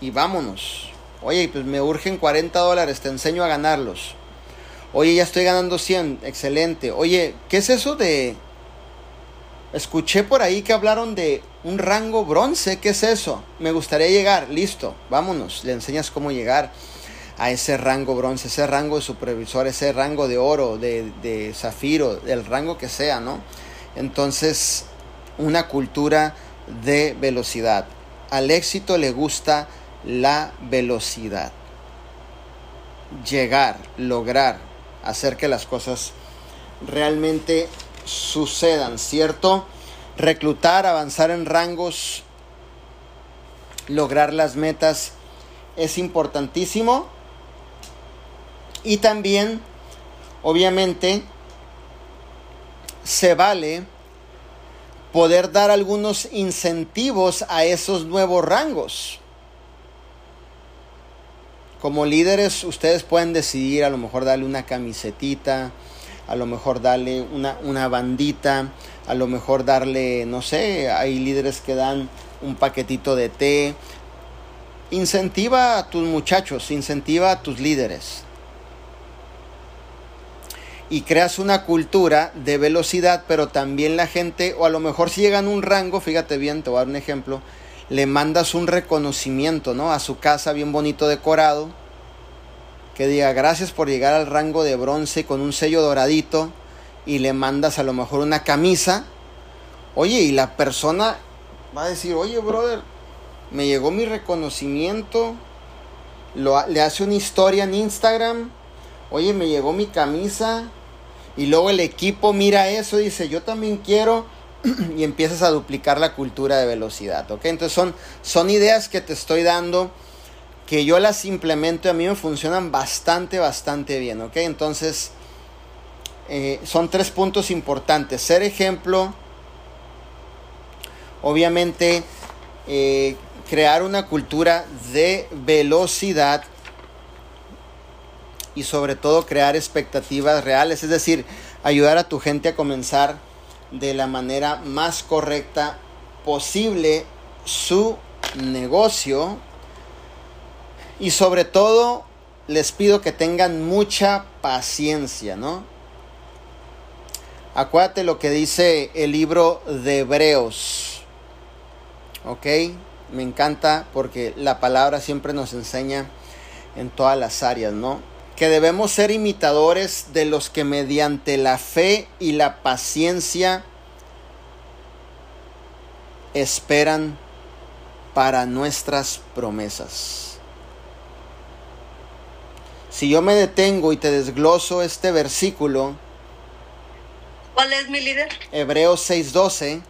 y vámonos. Oye, pues me urgen 40 dólares, te enseño a ganarlos. Oye, ya estoy ganando 100, excelente. Oye, ¿qué es eso de... Escuché por ahí que hablaron de un rango bronce, ¿qué es eso? Me gustaría llegar, listo, vámonos, le enseñas cómo llegar a ese rango bronce, ese rango de supervisor, ese rango de oro, de, de zafiro, del rango que sea, ¿no? Entonces, una cultura de velocidad. Al éxito le gusta la velocidad. Llegar, lograr, hacer que las cosas realmente sucedan, ¿cierto? Reclutar, avanzar en rangos, lograr las metas es importantísimo. Y también, obviamente, se vale poder dar algunos incentivos a esos nuevos rangos como líderes ustedes pueden decidir a lo mejor darle una camisetita, a lo mejor darle una, una bandita, a lo mejor darle, no sé, hay líderes que dan un paquetito de té. Incentiva a tus muchachos, incentiva a tus líderes. Y creas una cultura de velocidad, pero también la gente, o a lo mejor si llegan a un rango, fíjate bien, te voy a dar un ejemplo, le mandas un reconocimiento, ¿no? A su casa bien bonito decorado, que diga gracias por llegar al rango de bronce con un sello doradito y le mandas a lo mejor una camisa. Oye, y la persona va a decir, oye, brother, me llegó mi reconocimiento, lo, le hace una historia en Instagram, oye, me llegó mi camisa, y luego el equipo mira eso dice, yo también quiero, y empiezas a duplicar la cultura de velocidad, ¿ok? Entonces son, son ideas que te estoy dando que yo las implemento y a mí me funcionan bastante, bastante bien, ¿ok? Entonces, eh, son tres puntos importantes. Ser ejemplo, obviamente, eh, crear una cultura de velocidad y sobre todo crear expectativas reales, es decir, ayudar a tu gente a comenzar de la manera más correcta posible su negocio y sobre todo les pido que tengan mucha paciencia, ¿no? Acuérdate lo que dice el libro de Hebreos, ¿ok? Me encanta porque la palabra siempre nos enseña en todas las áreas, ¿no? que debemos ser imitadores de los que mediante la fe y la paciencia esperan para nuestras promesas. Si yo me detengo y te desgloso este versículo, ¿cuál es mi líder? Hebreos 6:12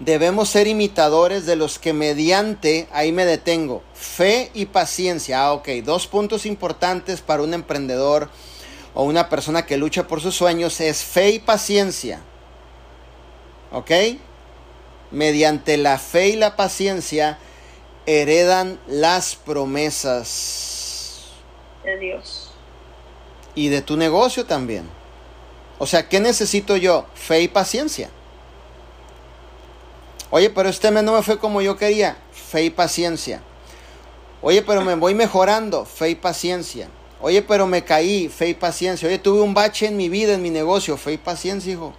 debemos ser imitadores de los que mediante, ahí me detengo, fe y paciencia. Ah, ok, dos puntos importantes para un emprendedor o una persona que lucha por sus sueños es fe y paciencia. ¿Ok? Mediante la fe y la paciencia heredan las promesas. De Dios. Y de tu negocio también. O sea, ¿qué necesito yo? Fe y paciencia. Oye, pero este mes no me fue como yo quería. Fe y paciencia. Oye, pero me voy mejorando. Fe y paciencia. Oye, pero me caí. Fe y paciencia. Oye, tuve un bache en mi vida, en mi negocio. Fe y paciencia, hijo.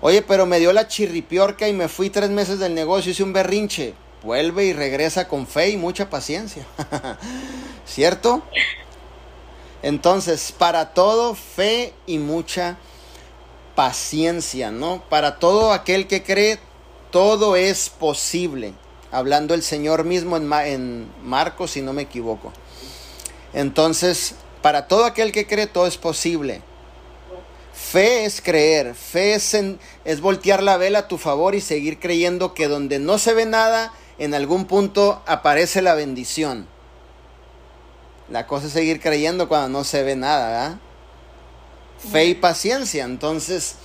Oye, pero me dio la chirripiorca y me fui tres meses del negocio. Hice un berrinche. Vuelve y regresa con fe y mucha paciencia. ¿Cierto? Entonces, para todo, fe y mucha paciencia, ¿no? Para todo aquel que cree, todo es posible. Hablando el Señor mismo en, en Marcos, si no me equivoco. Entonces, para todo aquel que cree, todo es posible. Fe es creer, fe es, es voltear la vela a tu favor y seguir creyendo que donde no se ve nada, en algún punto aparece la bendición. La cosa es seguir creyendo cuando no se ve nada, ¿verdad? fe y paciencia. Entonces,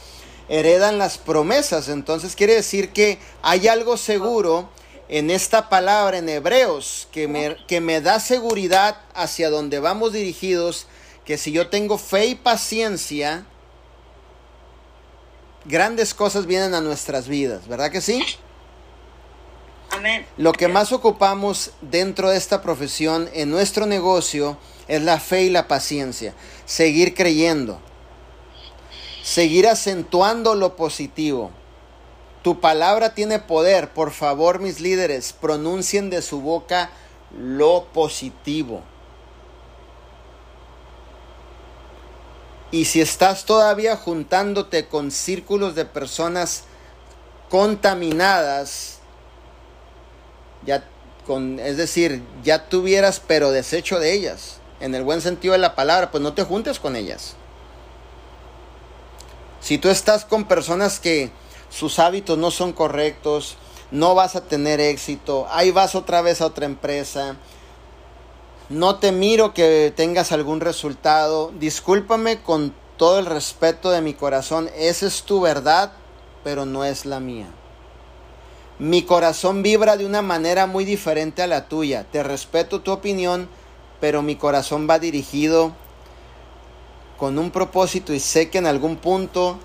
heredan las promesas. Entonces, quiere decir que hay algo seguro en esta palabra en Hebreos que me, que me da seguridad hacia donde vamos dirigidos, que si yo tengo fe y paciencia, grandes cosas vienen a nuestras vidas, ¿verdad que sí? Lo que más ocupamos dentro de esta profesión en nuestro negocio es la fe y la paciencia, seguir creyendo seguir acentuando lo positivo. Tu palabra tiene poder. Por favor, mis líderes, pronuncien de su boca lo positivo. Y si estás todavía juntándote con círculos de personas contaminadas, ya con, es decir, ya tuvieras pero desecho de ellas, en el buen sentido de la palabra, pues no te juntes con ellas. Si tú estás con personas que sus hábitos no son correctos, no vas a tener éxito, ahí vas otra vez a otra empresa, no te miro que tengas algún resultado, discúlpame con todo el respeto de mi corazón, esa es tu verdad, pero no es la mía. Mi corazón vibra de una manera muy diferente a la tuya, te respeto tu opinión, pero mi corazón va dirigido con un propósito y sé que en algún punto,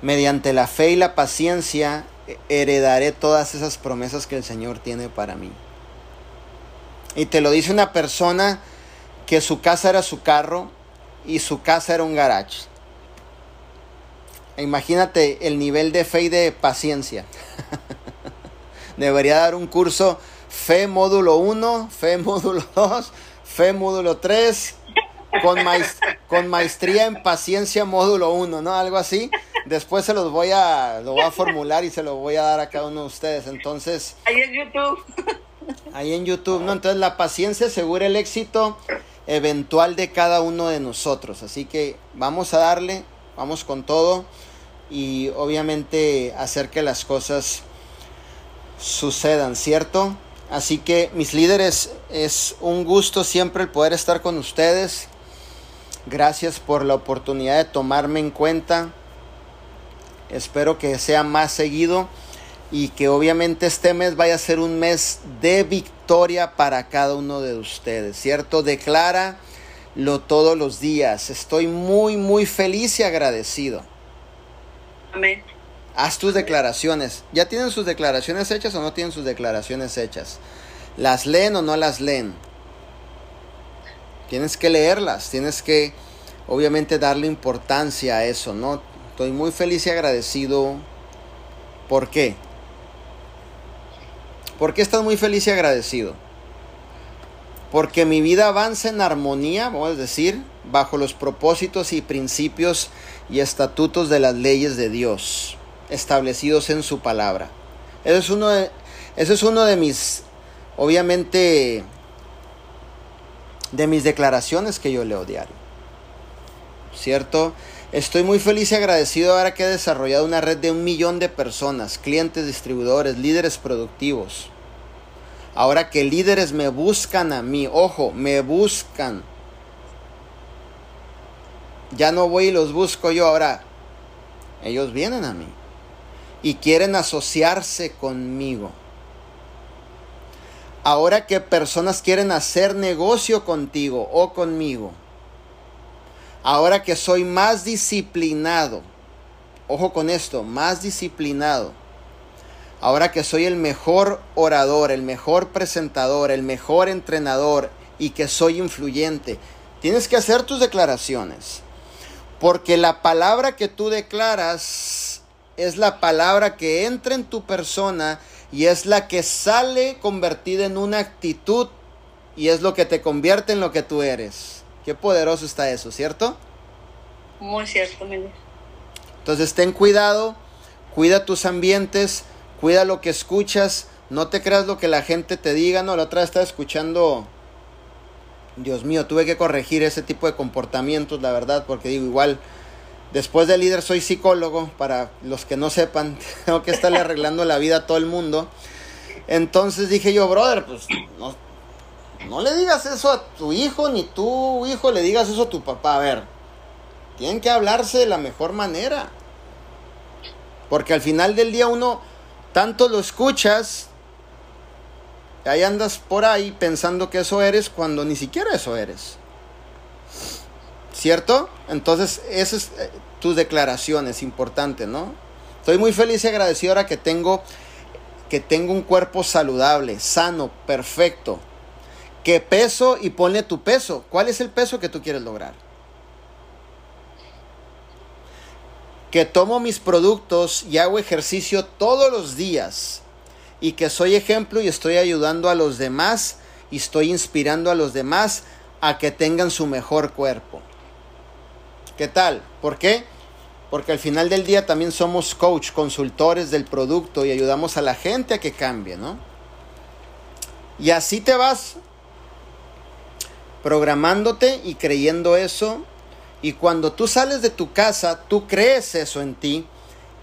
mediante la fe y la paciencia, heredaré todas esas promesas que el Señor tiene para mí. Y te lo dice una persona que su casa era su carro y su casa era un garage. Imagínate el nivel de fe y de paciencia. Debería dar un curso fe módulo 1, fe módulo 2, fe módulo 3, con, con maestría en paciencia módulo 1, ¿no? Algo así. Después se los voy a, lo voy a formular y se lo voy a dar a cada uno de ustedes. Entonces. Ahí en YouTube. Ahí en YouTube, ¿no? Entonces la paciencia asegura el éxito eventual de cada uno de nosotros. Así que vamos a darle, vamos con todo y obviamente hacer que las cosas sucedan, ¿cierto? Así que mis líderes, es un gusto siempre el poder estar con ustedes. Gracias por la oportunidad de tomarme en cuenta. Espero que sea más seguido y que obviamente este mes vaya a ser un mes de victoria para cada uno de ustedes, ¿cierto? Declara lo todos los días. Estoy muy, muy feliz y agradecido. Haz tus declaraciones. ¿Ya tienen sus declaraciones hechas o no tienen sus declaraciones hechas? ¿Las leen o no las leen? Tienes que leerlas, tienes que obviamente darle importancia a eso, ¿no? Estoy muy feliz y agradecido. ¿Por qué? ¿Por qué estás muy feliz y agradecido? porque mi vida avanza en armonía, vamos a decir, bajo los propósitos y principios y estatutos de las leyes de Dios, establecidos en su palabra. Eso es uno de, es uno de mis, obviamente, de mis declaraciones que yo leo diario. ¿Cierto? Estoy muy feliz y agradecido ahora que he desarrollado una red de un millón de personas, clientes, distribuidores, líderes productivos. Ahora que líderes me buscan a mí, ojo, me buscan. Ya no voy y los busco yo, ahora ellos vienen a mí y quieren asociarse conmigo. Ahora que personas quieren hacer negocio contigo o conmigo Ahora que soy más disciplinado, ojo con esto, más disciplinado. Ahora que soy el mejor orador, el mejor presentador, el mejor entrenador y que soy influyente, tienes que hacer tus declaraciones. Porque la palabra que tú declaras es la palabra que entra en tu persona y es la que sale convertida en una actitud y es lo que te convierte en lo que tú eres. Qué poderoso está eso, ¿cierto? Muy cierto, Miguel. Entonces ten cuidado, cuida tus ambientes, cuida lo que escuchas, no te creas lo que la gente te diga, no, la otra vez estaba escuchando, Dios mío, tuve que corregir ese tipo de comportamientos, la verdad, porque digo, igual, después de líder soy psicólogo, para los que no sepan, tengo que estarle arreglando la vida a todo el mundo. Entonces dije yo, brother, pues no, no le digas eso a tu hijo, ni tu hijo le digas eso a tu papá. A ver, tienen que hablarse de la mejor manera. Porque al final del día uno tanto lo escuchas, ahí andas por ahí pensando que eso eres cuando ni siquiera eso eres. ¿Cierto? Entonces, esa es eh, tu declaración, es importante, ¿no? Estoy muy feliz y agradecido ahora que tengo que tengo un cuerpo saludable, sano, perfecto ¿Qué peso y ponle tu peso. ¿Cuál es el peso que tú quieres lograr? Que tomo mis productos y hago ejercicio todos los días y que soy ejemplo y estoy ayudando a los demás y estoy inspirando a los demás a que tengan su mejor cuerpo. ¿Qué tal? ¿Por qué? Porque al final del día también somos coach, consultores del producto y ayudamos a la gente a que cambie, ¿no? Y así te vas programándote y creyendo eso. Y cuando tú sales de tu casa, tú crees eso en ti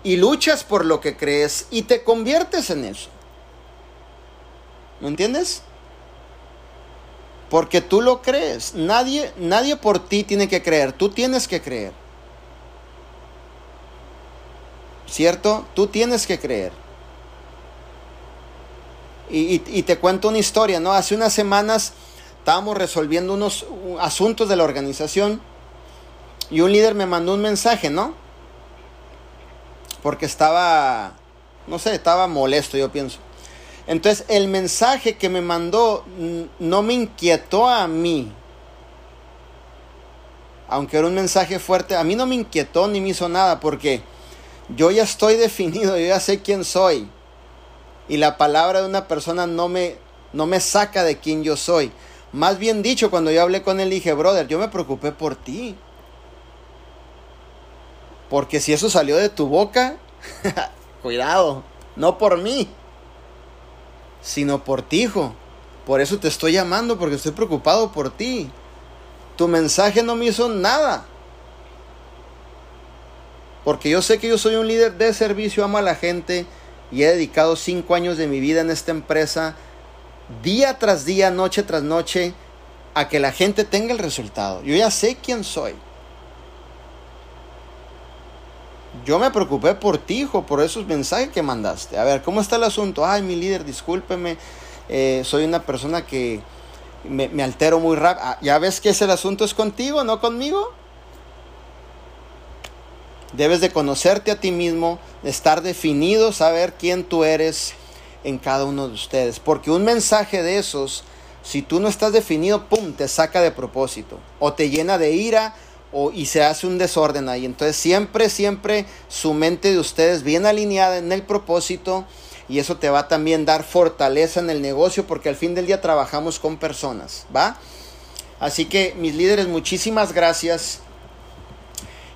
y luchas por lo que crees y te conviertes en eso. ¿Me entiendes? Porque tú lo crees. Nadie, nadie por ti tiene que creer. Tú tienes que creer. ¿Cierto? Tú tienes que creer. Y, y te cuento una historia, ¿no? Hace unas semanas estábamos resolviendo unos asuntos de la organización y un líder me mandó un mensaje, ¿no? Porque estaba, no sé, estaba molesto, yo pienso. Entonces el mensaje que me mandó no me inquietó a mí. Aunque era un mensaje fuerte, a mí no me inquietó ni me hizo nada porque yo ya estoy definido, yo ya sé quién soy. Y la palabra de una persona no me, no me saca de quién yo soy. Más bien dicho, cuando yo hablé con él, dije, brother, yo me preocupé por ti. Porque si eso salió de tu boca, cuidado, no por mí, sino por ti, hijo. Por eso te estoy llamando, porque estoy preocupado por ti. Tu mensaje no me hizo nada. Porque yo sé que yo soy un líder de servicio, amo a la gente y he dedicado cinco años de mi vida en esta empresa día tras día, noche tras noche, a que la gente tenga el resultado. Yo ya sé quién soy. Yo me preocupé por ti, hijo, por esos mensajes que mandaste. A ver, ¿cómo está el asunto? Ay, mi líder, discúlpeme. Eh, soy una persona que me, altero muy rápido. Ah, ¿Ya ves que ese asunto es contigo, no conmigo? Debes de conocerte a ti mismo, estar definido, saber quién tú eres en cada uno de ustedes. Porque un mensaje de esos, si tú no estás definido, ¡pum!, te saca de propósito. O te llena de ira y se hace un desorden ahí. Entonces siempre, siempre su mente de ustedes bien alineada en el propósito, y eso te va a también dar fortaleza en el negocio porque al fin del día trabajamos con personas, ¿va? Así que mis líderes, muchísimas gracias.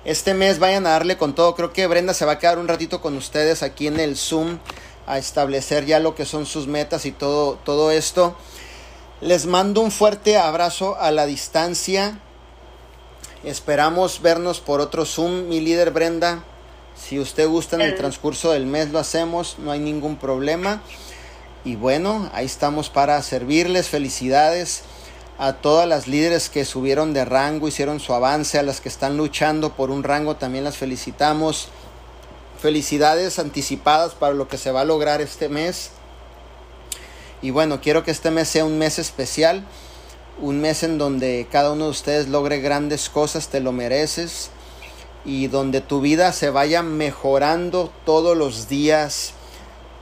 Este mes vayan a darle con todo. Creo que Brenda se va a quedar un ratito con ustedes aquí en el Zoom a establecer ya lo que son sus metas y todo, todo esto. Les mando un fuerte abrazo a la distancia. Esperamos vernos por otro Zoom, mi líder Brenda. Si usted gusta en el transcurso del mes lo hacemos, no hay ningún problema. Y bueno, ahí estamos para servirles. Felicidades a todas las líderes que subieron de rango, hicieron su avance, a las que están luchando por un rango también las felicitamos. Felicidades anticipadas para lo que se va a lograr este mes. Y bueno, quiero que este mes sea un mes especial, un mes en donde cada uno de ustedes logre grandes cosas, te lo mereces, y donde tu vida se vaya mejorando todos los días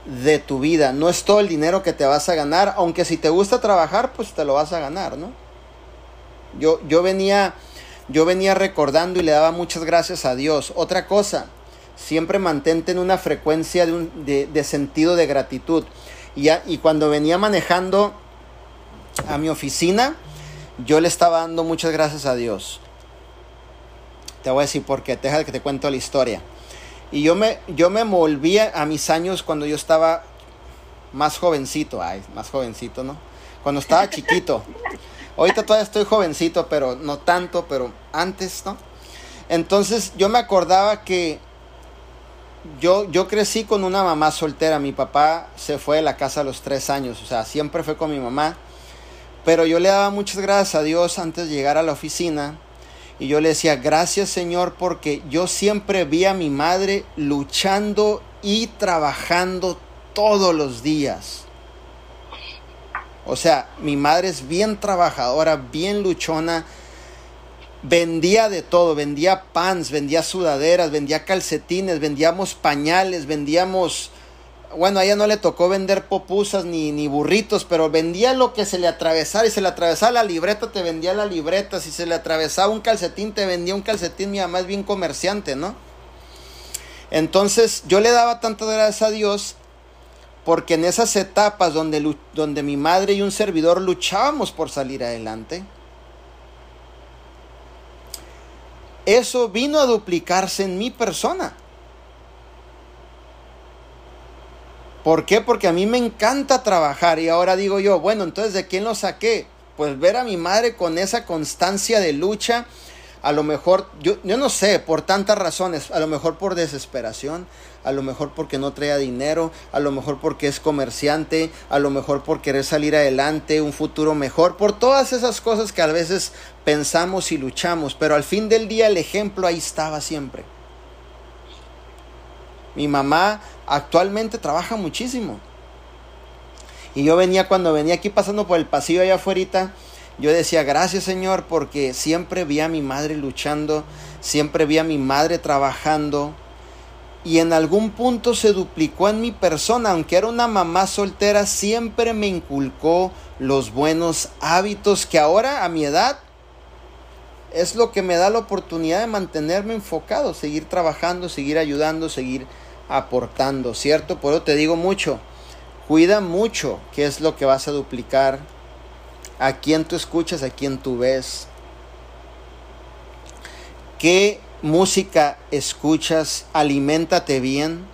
de tu vida. No es todo el dinero que te vas a ganar, aunque si te gusta trabajar, pues te lo vas a ganar, ¿no? Yo, yo venía, yo venía recordando y le daba muchas gracias a Dios. Otra cosa, siempre mantente en una frecuencia de, un, de, de sentido de gratitud. Y, cuando venía manejando a mi oficina, yo le estaba dando muchas gracias a Dios. Te voy a decir por qué, deja que te cuento la historia. Y yo me, yo me volvía a mis años cuando yo estaba más jovencito, ay, más jovencito, ¿no? Cuando estaba chiquito. Ahorita todavía estoy jovencito, pero no tanto, pero antes, ¿no? Entonces yo me acordaba que yo, yo crecí con una mamá soltera. Mi papá se fue de la casa a los tres años. O sea, siempre fue con mi mamá. Pero yo le daba muchas gracias a Dios antes de llegar a la oficina. Y yo le decía, gracias Señor, porque yo siempre vi a mi madre luchando y trabajando todos los días. O sea, mi madre es bien trabajadora, bien luchona vendía de todo, vendía pants, vendía sudaderas, vendía calcetines, vendíamos pañales, vendíamos... Bueno, a ella no le tocó vender popusas ni, ni burritos, pero vendía lo que se le atravesara. Y se le atravesaba la libreta, te vendía la libreta. Si se le atravesaba un calcetín, te vendía un calcetín. Mi mamá es bien comerciante, ¿no? Entonces yo le daba tanta gracias a Dios porque en esas etapas donde, donde mi madre y un servidor luchábamos por salir adelante, eso vino a duplicarse en mi persona. ¿Por qué? Porque a mí me encanta trabajar y ahora digo yo, bueno, entonces ¿de quién lo saqué? Pues ver a mi madre con esa constancia de lucha, a lo mejor, yo, yo no sé, por tantas razones, a lo mejor por desesperación, a lo mejor porque no traía dinero, a lo mejor porque es comerciante, a lo mejor por querer salir adelante, un futuro mejor, por todas esas cosas que a veces pensamos y luchamos, pero al fin del día el ejemplo ahí estaba siempre. Mi mamá actualmente trabaja muchísimo. Y yo venía cuando venía aquí pasando por el pasillo allá afuera, yo decía, gracias Señor, porque siempre vi a mi madre luchando, siempre vi a mi madre trabajando, y en algún punto se duplicó en mi persona, aunque era una mamá soltera, siempre me inculcó los buenos hábitos que ahora a mi edad es lo que me da la oportunidad de mantenerme enfocado, seguir trabajando, seguir ayudando, seguir aportando, ¿cierto? Por eso te digo mucho, cuida mucho qué es lo que vas a duplicar, a quién tú escuchas, a quién tú ves, qué música escuchas, aliméntate bien,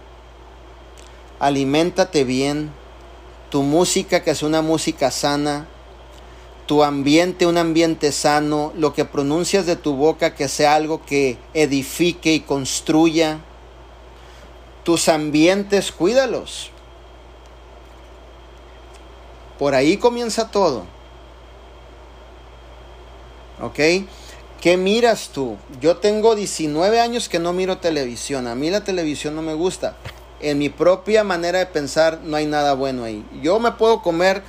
aliméntate bien, tu música que es una música sana, tu ambiente un ambiente sano, lo que pronuncias de tu boca que sea algo que edifique y construya, tus ambientes cuídalos. Por ahí comienza todo. ¿Ok? ¿Qué miras tú? Yo tengo 19 años que no miro televisión. A mí la televisión no me gusta. En mi propia manera de pensar no hay nada bueno ahí. Yo me puedo comer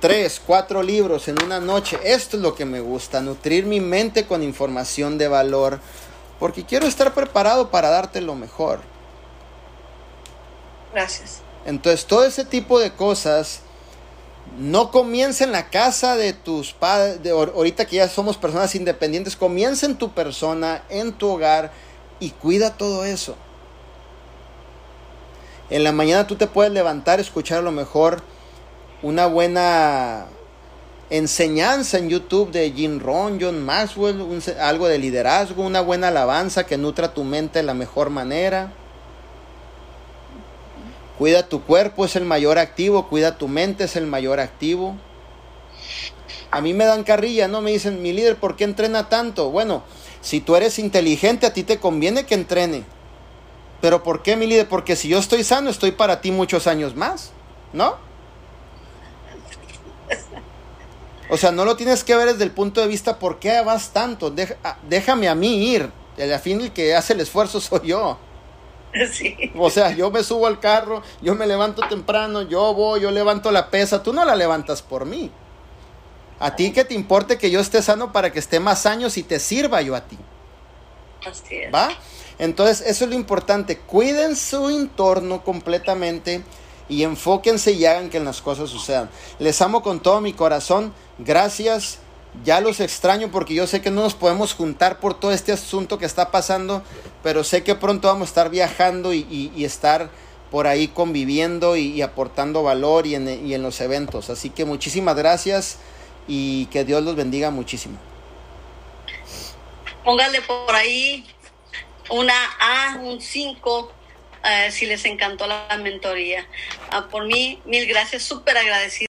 3, 4 libros en una noche. Esto es lo que me gusta. Nutrir mi mente con información de valor. Porque quiero estar preparado para darte lo mejor. Gracias. Entonces todo ese tipo de cosas no comienza en la casa de tus padres, ahorita que ya somos personas independientes, comienza en tu persona, en tu hogar y cuida todo eso. En la mañana tú te puedes levantar, escuchar a lo mejor una buena enseñanza en YouTube de Jim Ron, John Maxwell, algo de liderazgo, una buena alabanza que nutra tu mente de la mejor manera. Cuida tu cuerpo, es el mayor activo, cuida tu mente, es el mayor activo. A mí me dan carrilla, ¿no? Me dicen, mi líder, ¿por qué entrena tanto? Bueno, si tú eres inteligente, a ti te conviene que entrene. Pero ¿por qué, mi líder? Porque si yo estoy sano, estoy para ti muchos años más, ¿no? O sea, no lo tienes que ver desde el punto de vista por qué vas tanto. Ah, déjame a mí ir. Al fin el que hace el esfuerzo soy yo. Sí. O sea, yo me subo al carro, yo me levanto temprano, yo voy, yo levanto la pesa, tú no la levantas por mí. A ti que te importe que yo esté sano para que esté más años y te sirva yo a ti. Así es. ¿Va? Entonces, eso es lo importante. Cuiden su entorno completamente y enfóquense y hagan que las cosas sucedan. Les amo con todo mi corazón. Gracias. Ya los extraño porque yo sé que no nos podemos juntar por todo este asunto que está pasando, pero sé que pronto vamos a estar viajando y, estar por ahí conviviendo y, aportando valor y en, y en los eventos. Así que muchísimas gracias y que Dios los bendiga muchísimo. Póngale por ahí una A, un 5, eh, si les encantó la mentoría. Ah, por mí, mil gracias, súper agradecido.